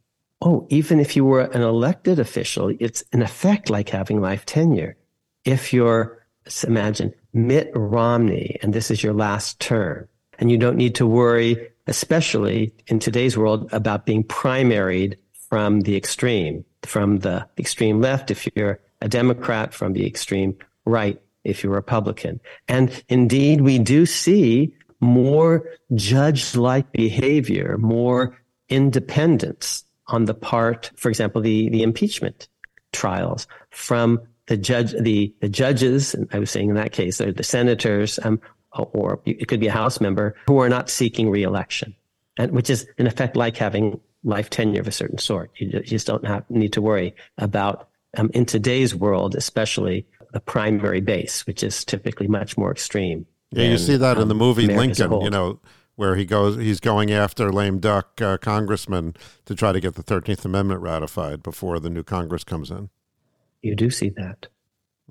oh, even if you were an elected official, it's in effect like having life tenure. If you're, imagine Mitt Romney, and this is your last term, and you don't need to worry, especially in today's world, about being primaried from the extreme, from the extreme left, if you're a Democrat, from the extreme right, if you're Republican. And indeed, we do see more judge like behavior, more independence on the part, for example, the, the impeachment trials from the judge, the, the judges, I was saying in that case, or the senators, um, or it could be a House member who are not seeking reelection, and which is in effect like having life tenure of a certain sort. You just don't have, need to worry about, um, in today's world, especially the primary base, which is typically much more extreme. yeah, you see that in the um, movie America as a Lincoln. You know where he goes, he's going after lame duck uh, congressmen to try to get the Thirteenth Amendment ratified before the new Congress comes in. You do see that.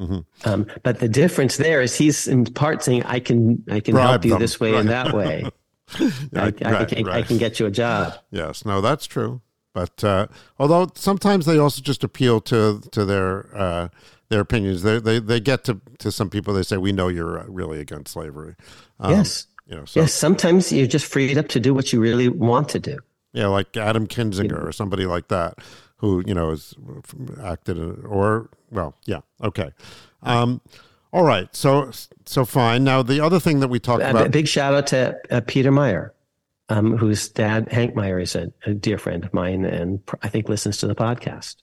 Mhm. Um, but the difference there is he's in part saying, "I can, I can Bribe help you them. this way and that way. I, Right, I, right, can, I can get you a job." Yes, no, that's true. But uh, although sometimes they also just appeal to to their uh, their opinions, they, they they get to to some people. They say, "We know you're uh, really against slavery." Um, yes, you know. So yes. Sometimes you're just freed up to do what you really want to do. yeah, like Adam Kinzinger or somebody like that, who you know has acted or well, yeah, okay. Um, all right, so so fine. Now the other thing that we talked A about, big shout out to uh, Peter Meijer, um, whose dad Hank Meijer is a, a dear friend of mine, and pr- I think listens to the podcast.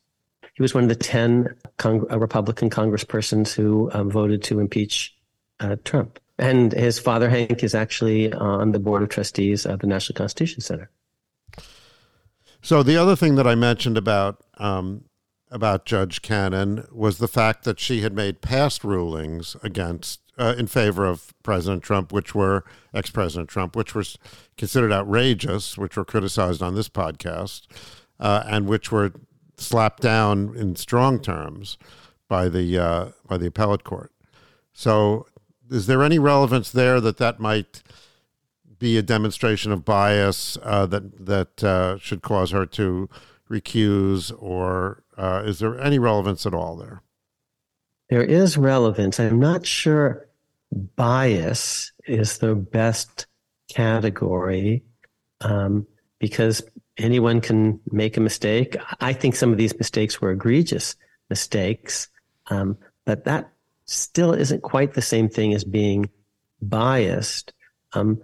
He was one of the ten Cong- uh, Republican Congresspersons who um, voted to impeach uh, Trump, and his father Hank is actually on the board of trustees of the National Constitution Center. So the other thing that I mentioned about um, about Judge Cannon was the fact that she had made past rulings against uh, in favor of President Trump, which were ex-President Trump, which were considered outrageous, which were criticized on this podcast, uh, and which were slapped down in strong terms by the uh, by the appellate court. So, is there any relevance there that that might be a demonstration of bias uh, that that uh, should cause her to recuse, or uh, is there any relevance at all there? There is relevance. I'm not sure bias is the best category um, because anyone can make a mistake. I think some of these mistakes were egregious mistakes, um, but that still isn't quite the same thing as being biased. Um,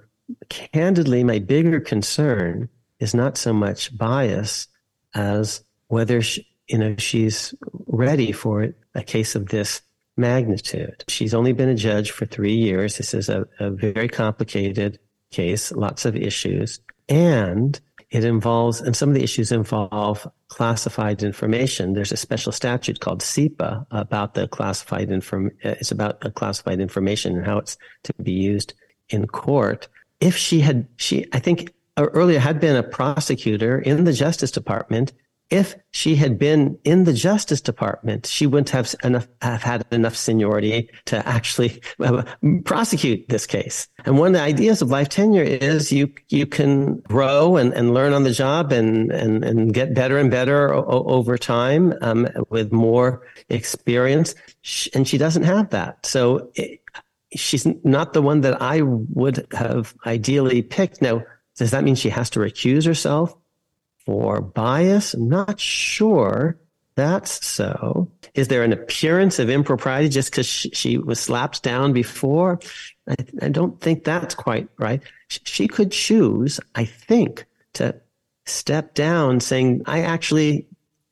candidly, my bigger concern is not so much bias as whether she, you know she's ready for a case of this magnitude. She's only been a judge for three years. This is a, a very complicated case, lots of issues. And it involves, and some of the issues involve classified information. There's a special statute called CIPA about the classified inform. It's about classified information and how it's to be used in court. If she had, she, I think earlier had been a prosecutor in the Justice Department, if she had been in the Justice Department, she wouldn't have enough have had enough seniority to actually uh, prosecute this case. And one of the ideas of life tenure is you you can grow and, and learn on the job and and and get better and better o- over time um, with more experience. And she doesn't have that, so. It, she's not the one that I would have ideally picked. Now, does that mean she has to recuse herself for bias? I'm not sure that's so. Is there an appearance of impropriety just because she, she, was slapped down before? I, I, don't think that's quite right. She could choose, I think, to step down saying, I actually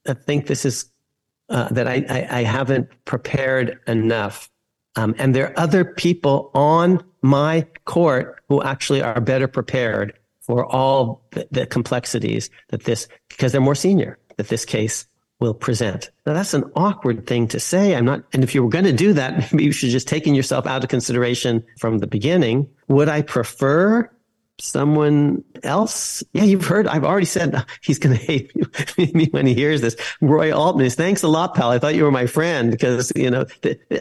uh, think this is, uh, that I, I, I, haven't prepared enough. Um, and there are other people on my court who actually are better prepared for all the, the complexities that this, because they're more senior, that this case will present. Now that's an awkward thing to say. I'm not, and if you were going to do that, maybe you should just taken yourself out of consideration from the beginning. Would I prefer someone else? Yeah, you've heard, I've already said he's going to hate me when he hears this. Roy Altman is, thanks a lot, pal. I thought you were my friend because, you know,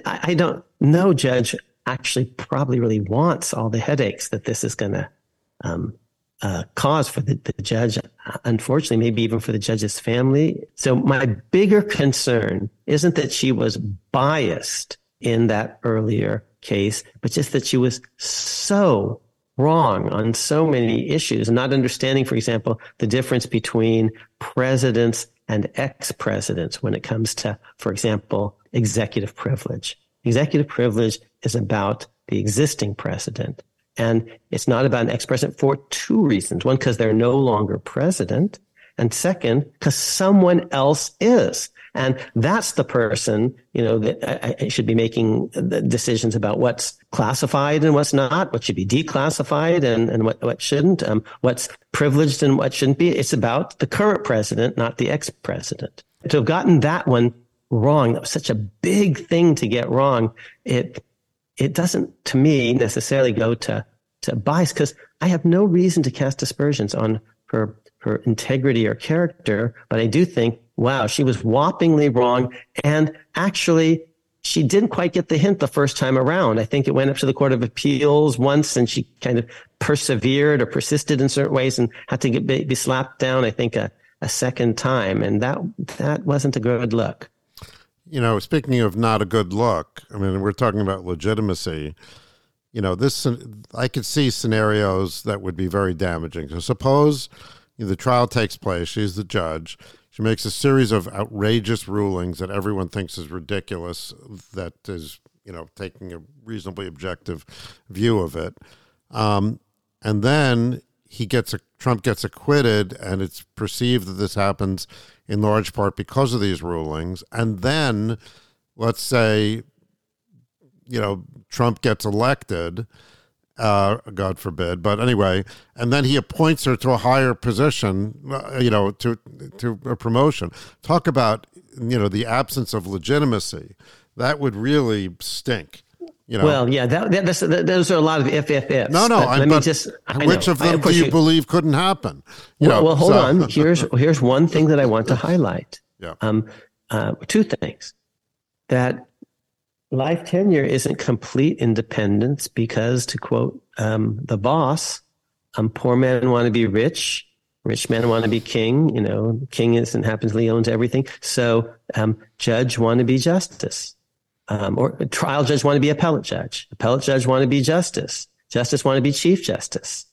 I, I don't know, Judge actually probably really wants all the headaches that this is going to, um, uh, cause for the, the judge, unfortunately, maybe even for the judge's family. So my bigger concern isn't that she was biased in that earlier case, but just that she was so wrong on so many issues, not understanding, for example, the difference between presidents and ex-presidents when it comes to, for example, executive privilege. Executive privilege is about the existing president. And it's not about an ex-president for two reasons. One, because they're no longer president. And second, because someone else is. And that's the person, you know, that I, should be making the decisions about what's classified and what's not, what should be declassified and, and what, what shouldn't, um, what's privileged and what shouldn't be. It's about the current president, not the ex-president. To have gotten that one wrong, that was such a big thing to get wrong. It it doesn't, to me, necessarily go to, to bias because I have no reason to cast aspersions on her, her integrity or character. But I do think, wow, she was whoppingly wrong. And actually, she didn't quite get the hint the first time around. I think it went up to the Court of Appeals once and she kind of persevered or persisted in certain ways and had to get, be slapped down, I think, a, a second time. And that, that wasn't a good look you know, speaking of not a good look, I mean, we're talking about legitimacy. You know, this I could see scenarios that would be very damaging. So suppose the trial takes place. She's the judge. She makes a series of outrageous rulings that everyone thinks is ridiculous. That is, you know, taking a reasonably objective view of it. Um, and then he gets a Trump gets acquitted, and it's perceived that this happens in large part because of these rulings. And then, let's say, you know, Trump gets elected, uh, God forbid, but anyway, and then he appoints her to a higher position, uh, you know, to to a promotion. Talk about you know the absence of legitimacy. That would really stink. You know? Well, yeah, that, that, those are a lot of if, if, ifs. No, no. let me just. which of them do you, you, believe couldn't happen? You well, know, well, hold so. on. Here's here's one thing that I want to highlight. Yeah. Um, uh, two things. That life tenure isn't complete independence because, to quote um, the boss, um, poor men want to be rich, rich men want to be king. You know, king is and happily owns everything. So, um, judge want to be justice um, or trial judge want to be appellate judge. Appellate judge want to be justice. Justice want to be chief justice.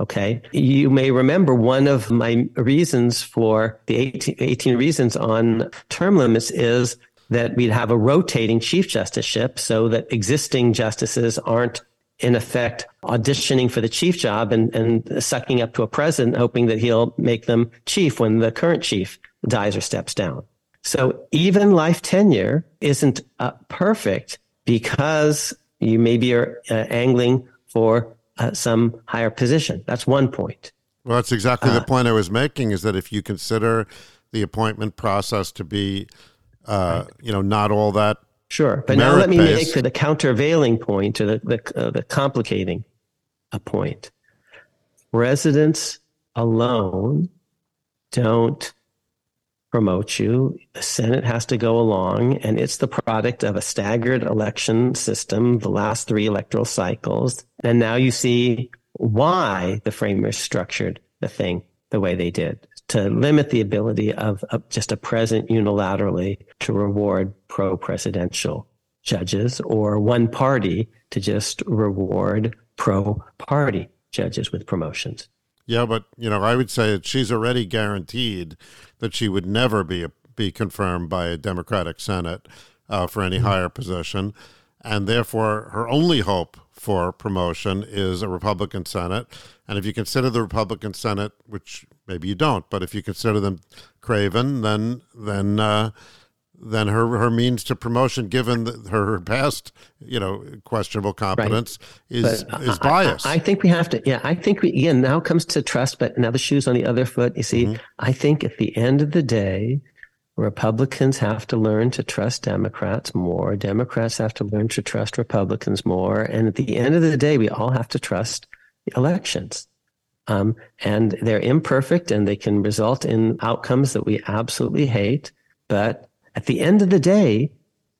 Okay. You may remember one of my reasons for the 18, 18 reasons on term limits is that we'd have a rotating chief justiceship so that existing justices aren't in effect auditioning for the chief job and, and sucking up to a president, hoping that he'll make them chief when the current chief dies or steps down. So even life tenure isn't uh, perfect because you maybe are uh, angling for uh, some higher position. That's one point. Well, that's exactly uh, the point I was making. Is that if you consider the appointment process to be, uh, right. you know, not all that. Sure, but now let me make the, the countervailing point or the the, uh, the complicating a point. Residents alone don't promote you. The Senate has to go along, and it's the product of a staggered election system, the last three electoral cycles. And now you see why the framers structured the thing the way they did to limit the ability of, of just a president unilaterally to reward pro presidential judges or one party to just reward pro party judges with promotions. Yeah, but you know, I would say that she's already guaranteed that she would never be be confirmed by a Democratic Senate uh, for any mm-hmm. higher position, and therefore her only hope for promotion is a Republican Senate. And if you consider the Republican Senate, which maybe you don't, but if you consider them craven, then then uh, then her her means to promotion, given the, her past you know questionable competence, right. is but is biased. I, I, think we have to. Yeah, I think we again now comes to trust, but now the shoes on the other foot. You see, mm-hmm. I think at the end of the day, Republicans have to learn to trust Democrats more. Democrats have to learn to trust Republicans more. And at the end of the day, we all have to trust elections. Um, and they're imperfect and they can result in outcomes that we absolutely hate. But at the end of the day,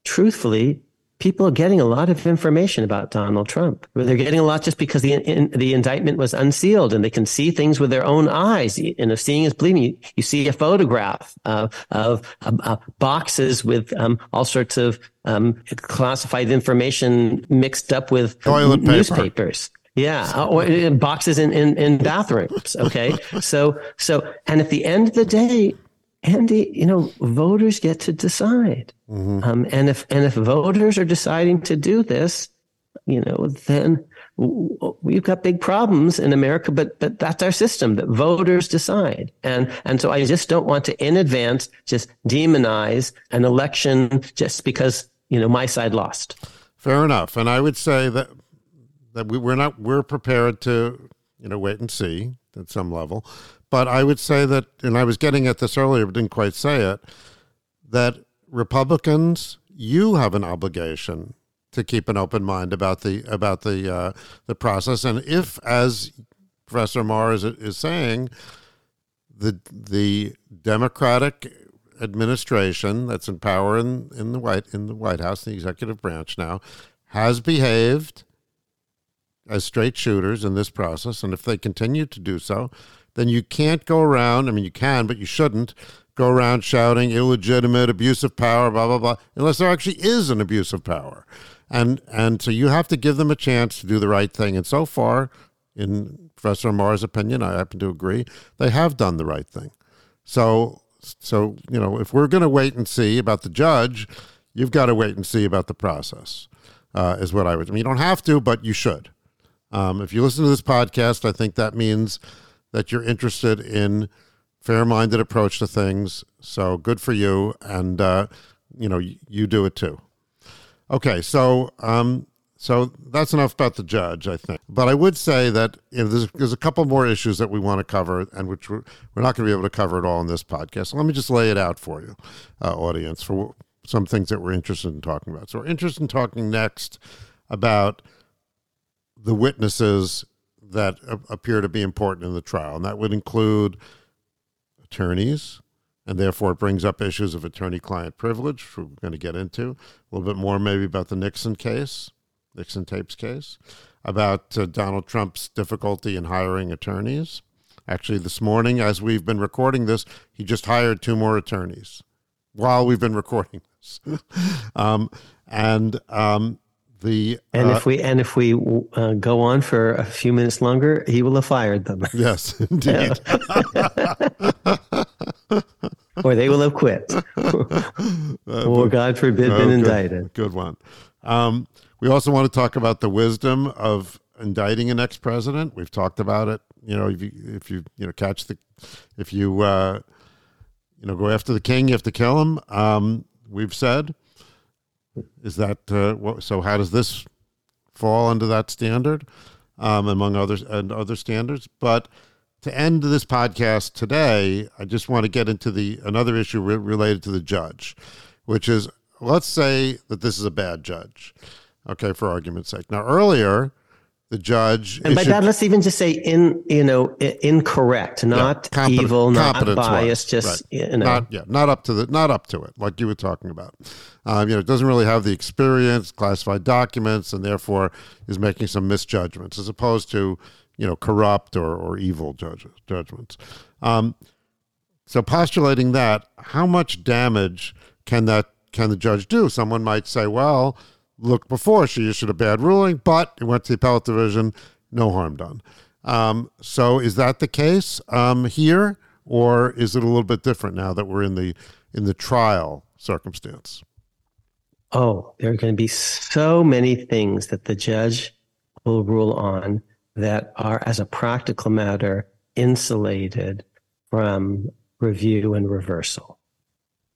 truthfully, people are getting a lot of information about Donald Trump. They're getting a lot just because the in, the indictment was unsealed and they can see things with their own eyes. You know, seeing is believing. You, you see a photograph uh, of uh, uh, boxes with um, all sorts of um, classified information mixed up with Toilet newspapers. Paper. Yeah, or uh, boxes in, in, in bathrooms. Okay, so so and at the end of the day, Andy, you know, voters get to decide. Mm-hmm. Um, and if and if voters are deciding to do this, you know, then we've got big problems in America. But but that's our system that voters decide. And and so I just don't want to in advance just demonize an election just because you know my side lost. Fair enough. And I would say that that we, we're not we're prepared to you know wait and see at some level. But I would say that, and I was getting at this earlier, but didn't quite say it, that Republicans, you have an obligation to keep an open mind about the about the uh, the process. And if, as Professor Amar is, is saying, the the Democratic administration that's in power in, in the White in the White House, the executive branch now, has behaved as straight shooters in this process, and if they continue to do so, then you can't go around. I mean, you can, but you shouldn't go around shouting illegitimate, abusive power, blah blah blah, unless there actually is an abuse of power, and and so you have to give them a chance to do the right thing. And so far, in Professor Amar's opinion, I happen to agree, they have done the right thing. So so you know, if we're going to wait and see about the judge, you've got to wait and see about the process. Uh, is what I would. I mean, you don't have to, but you should. Um, if you listen to this podcast, I think that means that you're interested in fair-minded approach to things. So good for you, and uh, you know you, you, do it too. Okay, so um, so that's enough about the judge, I think. But I would say that you know, there's, there's a couple more issues that we want to cover, and which we're, we're not going to be able to cover it all in this podcast. So let me just lay it out for you, uh, audience, for some things that we're interested in talking about. So we're interested in talking next about the witnesses that appear to be important in the trial, and that would include attorneys, and therefore it brings up issues of attorney-client privilege, which we're going to get into. A little bit more, maybe about the Nixon case, Nixon tapes case, about uh, Donald Trump's difficulty in hiring attorneys. Actually, this morning, as we've been recording this, he just hired two more attorneys while we've been recording this, um, and um, the and uh, if we and if we uh, go on for a few minutes longer, he will have fired them. Yes, indeed. or they will have quit, or God forbid, oh, been good, indicted. Good one. Um, we also want to talk about the wisdom of indicting an ex-president. We've talked about it. You know, if you if you you know catch the if you uh, you know go after the king, you have to kill him. Um, we've said is that uh, what, so? How does this fall under that standard, um, among others and other standards? But to end this podcast today, I just want to get into the another issue re- related to the judge, which is let's say that this is a bad judge. Okay, for argument's sake. Now, earlier, the judge and by that, let's even just say in you know incorrect, not yeah, evil, not biased, just right. you know, not yeah, not up to the not up to it, like you were talking about. Um, you know, it doesn't really have the experience, classified documents, and therefore is making some misjudgments, as opposed to you know corrupt or or evil judges judgments. Um, so postulating that, how much damage can that can the judge do? Someone might say, well look before she issued a bad ruling, but it went to the appellate division, no harm done. Um, so is that the case um, here, or is it a little bit different now that we're in the in the trial circumstance? Oh, there are going to be so many things that the judge will rule on that are, as a practical matter, insulated from review and reversal.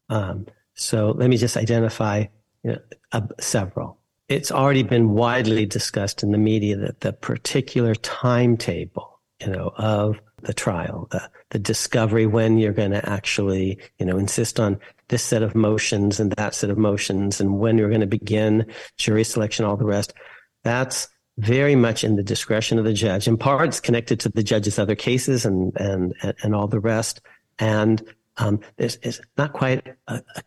Um, so let me just identify you know, uh, several. It's already been widely discussed in the media that the particular timetable, you know, of the trial, the, the discovery when you're going to actually, you know, insist on this set of motions and that set of motions and when you're going to begin jury selection, all the rest. That's very much in the discretion of the judge. In part, it's connected to the judge's other cases and and and all the rest. And um, it's, it's not quite a, a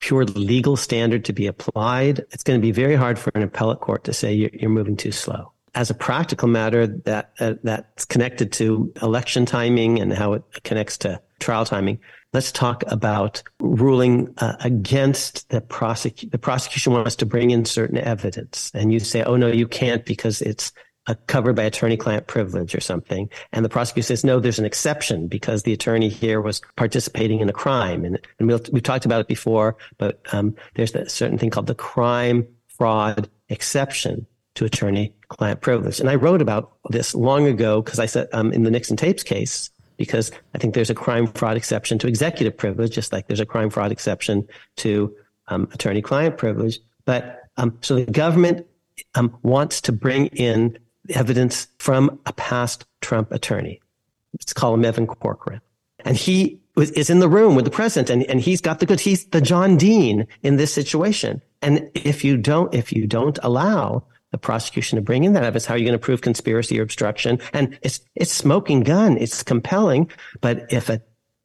pure legal standard to be applied, it's going to be very hard for an appellate court to say you're, you're moving too slow. As a practical matter, that uh, that's connected to election timing and how it connects to trial timing. Let's talk about ruling uh, against the prosecution. The prosecution wants to bring in certain evidence, and you say, "Oh no, you can't because it's uh, covered by attorney-client privilege or something. And the prosecutor says, no, there's an exception because the attorney here was participating in a crime. And, and we'll, we've talked about it before, but um, there's a certain thing called the crime fraud exception to attorney-client privilege. And I wrote about this long ago because I said um, in the Nixon tapes case, because I think there's a crime fraud exception to executive privilege, just like there's a crime fraud exception to um, attorney-client privilege. But um, so the government um, wants to bring in evidence from a past Trump attorney. Let's call him Evan Corcoran. And he was, is in the room with the president and, and he's got the goods. He's the John Dean in this situation. And if you don't, if you don't allow the prosecution to bring in that evidence, how are you going to prove conspiracy or obstruction? And it's, it's smoking gun. It's compelling. But if a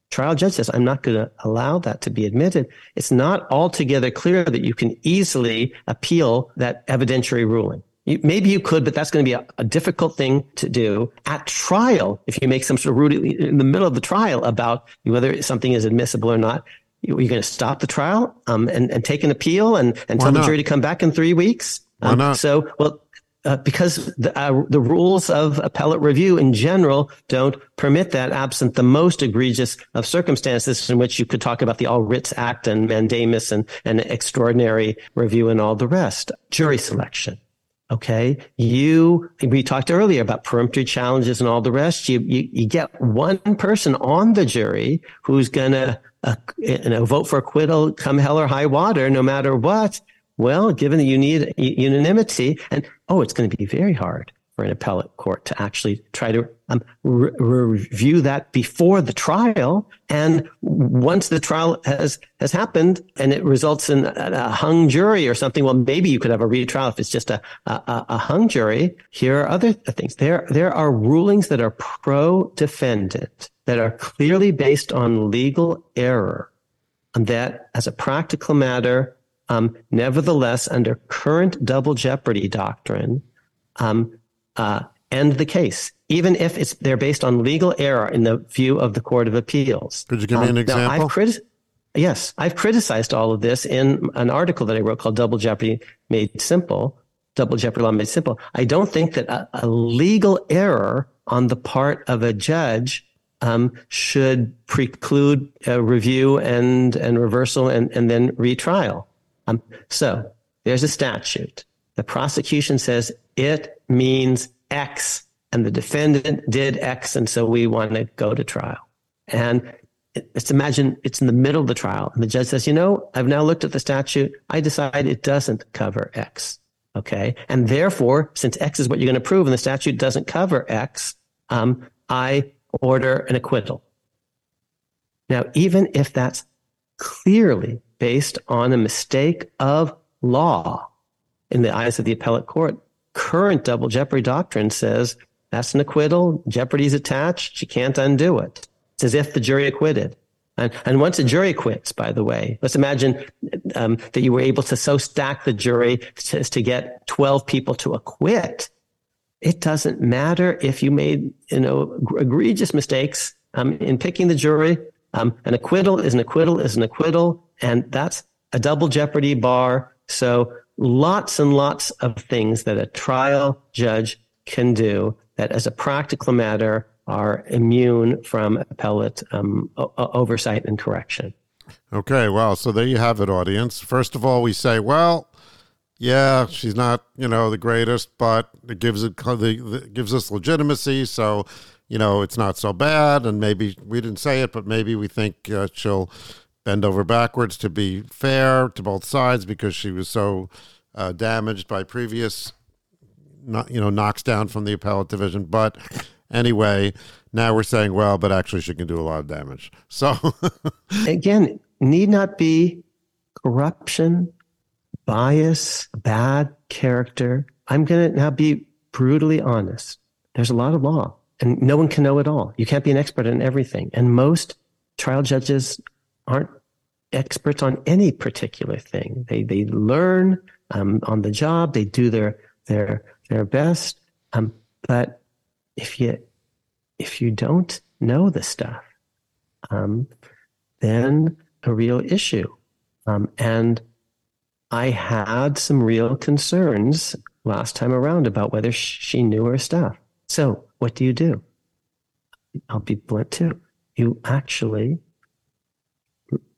trial judge says, I'm not going to allow that to be admitted, it's not altogether clear that you can easily appeal that evidentiary ruling. You, maybe you could, but that's going to be a, a, difficult thing to do at trial. If you make some sort of ruling in the middle of the trial about whether something is admissible or not, you, are going to stop the trial um, and, and take an appeal and, and tell the jury to come back in three weeks. Um, Why not? So, well, uh, because the, uh, the rules of appellate review in general don't permit that absent the most egregious of circumstances in which you could talk about the All Writs Act and mandamus and, and extraordinary review and all the rest. Jury selection. Okay. You, we talked earlier about peremptory challenges and all the rest. You, you, you get one person on the jury who's going to, uh, you know, vote for acquittal come hell or high water, no matter what. Well, given that you need unanimity and, oh, it's going to be very hard for an appellate court to actually try to um, re- review that before the trial. And once the trial has, has happened and it results in a, a hung jury or something, well, maybe you could have a retrial if it's just a, a, a hung jury. Here are other things. There, there are rulings that are pro defendant that are clearly based on legal error and that as a practical matter, um, nevertheless, under current double jeopardy doctrine, um, uh, end the case, even if it's they're based on legal error in the view of the Court of Appeals. Could you give me an um, example? I've criti- yes, I've criticized all of this in an article that I wrote called "Double Jeopardy Made Simple." Double jeopardy law made simple. I don't think that a, a legal error on the part of a judge um, should preclude a review and and reversal and, and then retrial. Um, so there's a statute. The prosecution says it means X and the defendant did X. And so we want to go to trial. And let's imagine it's in the middle of the trial and the judge says, you know, I've now looked at the statute. I decide it doesn't cover X. Okay. And therefore, since X is what you're going to prove and the statute doesn't cover X, um, I order an acquittal. Now, even if that's clearly based on a mistake of law in the eyes of the appellate court, current double jeopardy doctrine says that's an acquittal, Jeopardy's attached, you can't undo it. It's as if the jury acquitted. And, and once a jury quits, by the way, let's imagine um, that you were able to so stack the jury to, to get 12 people to acquit. It doesn't matter if you made, you know, egregious mistakes um, in picking the jury. Um, an acquittal is an acquittal is an acquittal, and that's a double jeopardy bar. So lots and lots of things that a trial judge can do that, as a practical matter, are immune from appellate um, o- oversight and correction. Okay, well, so there you have it, audience. First of all, we say, well, yeah, she's not, you know, the greatest, but it gives it the, gives us legitimacy. So, you know, it's not so bad. And maybe we didn't say it, but maybe we think uh, she'll bend over backwards to be fair to both sides because she was so uh, damaged by previous, not, you know, knocks down from the appellate division. But Anyway, now we're saying, well, but actually she can do a lot of damage. So again, need not be corruption, bias, bad character. I'm going to now be brutally honest. There's a lot of law and no one can know it all. You can't be an expert in everything. And most trial judges aren't experts on any particular thing. They, they learn um, on the job. They do their, their, their best. Um, but if you if you don't know the stuff, um, then a real issue. Um, and I had some real concerns last time around about whether she knew her stuff. So what do you do? I'll be blunt too. You actually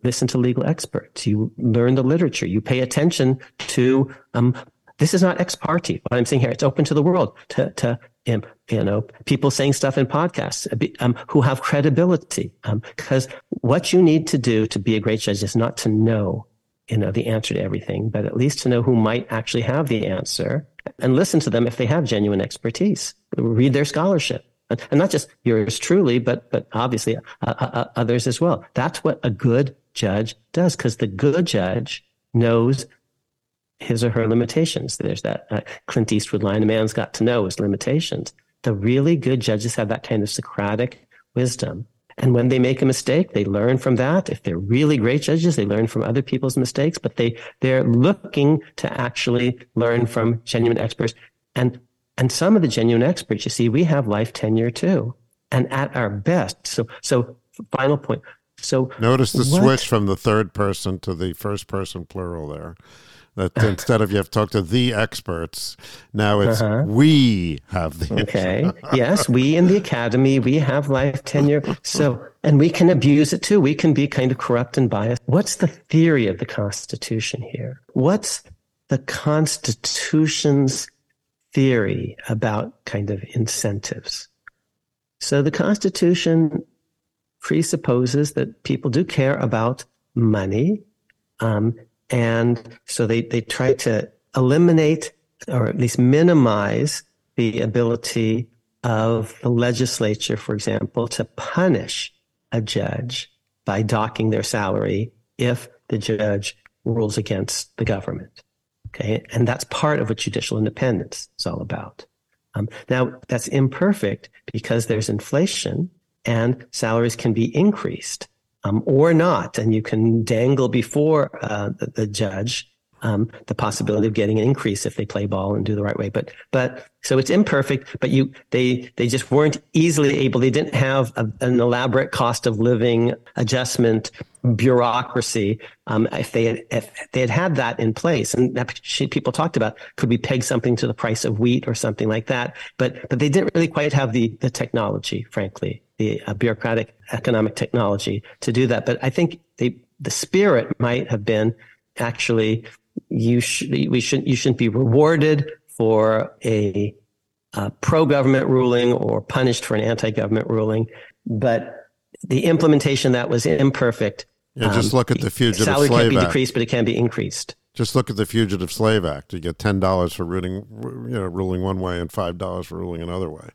listen to legal experts. You learn the literature. You pay attention to um, this is not ex parte. What I'm saying here, it's open to the world to, to um, you know, people saying stuff in podcasts um, who have credibility. Because um, what you need to do to be a great judge is not to know, you know, the answer to everything, but at least to know who might actually have the answer and listen to them if they have genuine expertise. Read their scholarship. And not just yours truly, but but obviously uh, uh, uh others as well. That's what a good judge does, because the good judge knows his or her limitations. There's that uh, Clint Eastwood line, a man's got to know his limitations. The really good judges have that kind of Socratic wisdom. And when they make a mistake, they learn from that. If they're really great judges, they learn from other people's mistakes, but they, they're looking to actually learn from genuine experts. And, and some of the genuine experts, you see, we have life tenure too. And at our best. So, so final point. So notice the what, switch from the third person to the first person plural there. That instead of you have talked to the experts, now it's uh-huh. we have the. Okay. yes, we in the academy, we have life tenure. So, and we can abuse it too. We can be kind of corrupt and biased. What's the theory of the Constitution here? What's the Constitution's theory about kind of incentives? So the Constitution presupposes that people do care about money. Um, and so they, they try to eliminate or at least minimize the ability of the legislature, for example, to punish a judge by docking their salary if the judge rules against the government. Okay. And that's part of what judicial independence is all about. Um, now, that's imperfect because there's inflation and salaries can be increased um, or not. And you can dangle before uh, the, the, judge um, the possibility of getting an increase if they play ball and do the right way. But but so it's imperfect. But you they they just weren't easily able. They didn't have a, an elaborate cost of living adjustment bureaucracy. Um, if they had if they had had that in place, and that people talked about, could we peg something to the price of wheat or something like that? But but they didn't really quite have the the technology, frankly the uh, bureaucratic economic technology to do that. But I think they, the spirit might have been actually you should we shouldn't you shouldn't be rewarded for a, a pro government ruling or punished for an anti government ruling, but the implementation that was imperfect. Yeah, just um, look at the Fugitive salary Slave can't be Act. decreased, but it can be increased. Just look at the Fugitive Slave Act. You get ten dollars for ruling, you know, ruling one way and five dollars for ruling another way.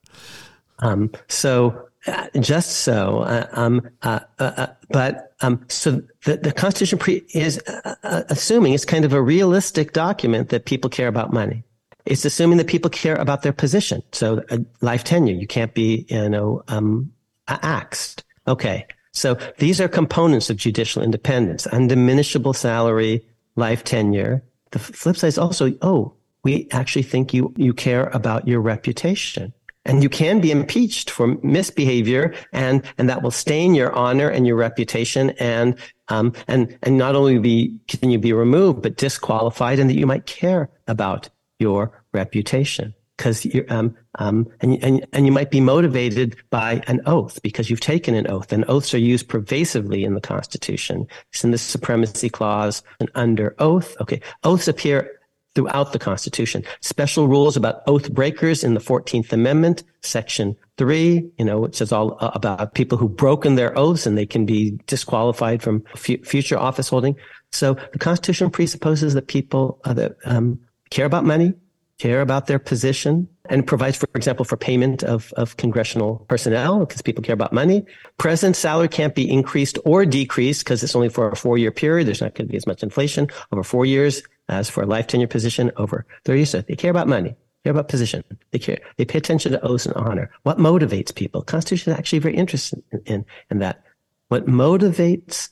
Um, so uh, just so. Uh, um, uh, uh, uh but um, so the, the Constitution pre- is assuming it's kind of a realistic document that people care about money. It's assuming that people care about their position. So life tenure, you can't be, you know, um, axed. Okay. So these are components of judicial independence, undiminishable salary, life tenure. The flip side is also, oh, we actually think you, you care about your reputation. And you can be impeached for misbehavior and, and that will stain your honor and your reputation. And, um, and, and not only be, can you be removed, but disqualified and that you might care about your reputation. Because you um, um, and, and, and you might be motivated by an oath because you've taken an oath. And oaths are used pervasively in the constitution. It's in the supremacy clause and under oath. Okay. Oaths appear throughout the constitution special rules about oath breakers in the 14th amendment section 3 you know it says all about people who've broken their oaths and they can be disqualified from f- future office holding so the constitution presupposes that people uh, that um, care about money care about their position and provides, for example, for payment of, of congressional personnel because people care about money. President salary can't be increased or decreased because it's only for a four year period. There's not going to be as much inflation over four years as for life tenure position over 30 years. So they care about money. Care about position. They care. They pay attention to oaths and honor. What motivates people? Constitution is actually very interested in, in, in that. What motivates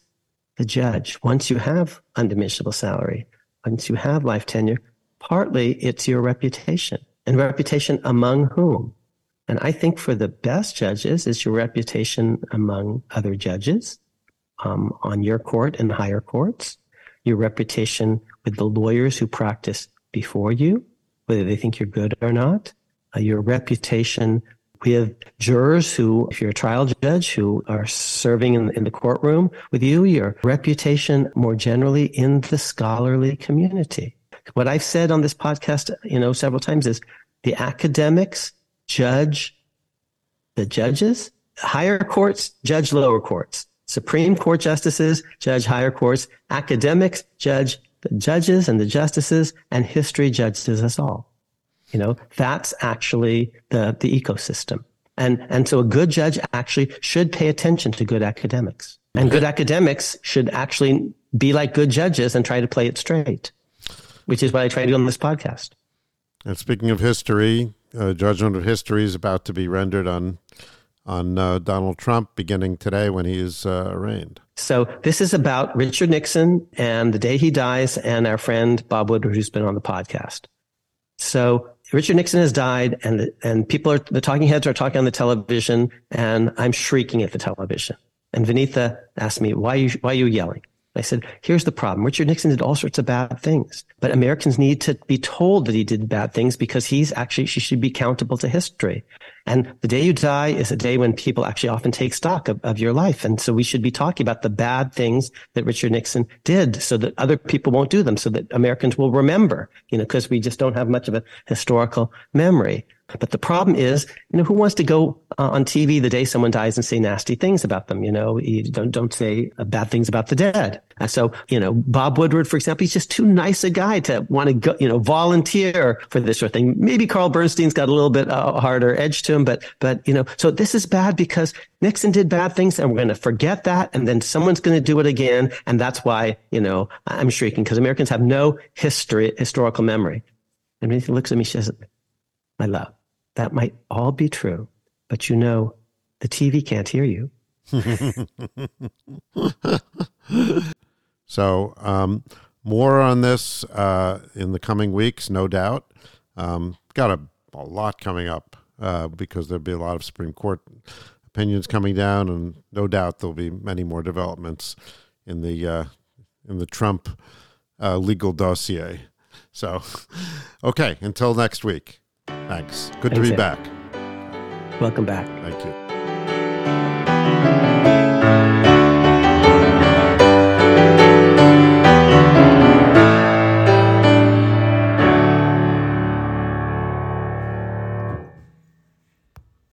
the judge once you have undiminishable salary, once you have life tenure, partly it's your reputation and reputation among whom? And I think for the best judges is your reputation among other judges um, on your court and higher courts, your reputation with the lawyers who practice before you, whether they think you're good or not, uh, your reputation with jurors who, if you're a trial judge, who are serving in, in the courtroom with you, your reputation more generally in the scholarly community. What I've said on this podcast, you know, several times is the academics judge the judges, higher courts judge lower courts, Supreme Court justices judge higher courts, academics judge the judges and the justices, and history judges us all. You know, that's actually the, the ecosystem. And, and so a good judge actually should pay attention to good academics. And good academics should actually be like good judges and try to play it straight which is what I try to do on this podcast. And speaking of history, uh, judgment of history is about to be rendered on on uh, Donald Trump beginning today when he is uh, arraigned. So this is about Richard Nixon and the day he dies, and our friend Bob Woodward, who's been on the podcast. So Richard Nixon has died, and and people are the talking heads are talking on the television, and I'm shrieking at the television. And Vinitha asked me, "Why are you why are you yelling?" I said, here's the problem. Richard Nixon did all sorts of bad things, but Americans need to be told that he did bad things because he's actually, she should be accountable to history. And the day you die is a day when people actually often take stock of, of your life. And so we should be talking about the bad things that Richard Nixon did so that other people won't do them, so that Americans will remember, you know, because we just don't have much of a historical memory. But the problem is, you know, who wants to go uh, on TV the day someone dies and say nasty things about them? You know, you don't don't say uh, bad things about the dead. So, you know, Bob Woodward, for example, he's just too nice a guy to want to go, you know, volunteer for this sort of thing. Maybe Carl Bernstein's got a little bit uh, harder edge to him, but but you know, so this is bad because Nixon did bad things, and we're going to forget that, and then someone's going to do it again, and that's why you know I'm shrieking because Americans have no history, historical memory. And he looks at me, she says, "My love." That might all be true, but you know, the TV can't hear you. so, um, more on this uh, in the coming weeks, no doubt. Um, got a, a, lot coming up uh, because there'll be a lot of Supreme Court opinions coming down, and no doubt there'll be many more developments in the uh, in the Trump uh, legal dossier. So, okay, until next week. Thanks. Good Thanks, to be back. Welcome back. Thank you.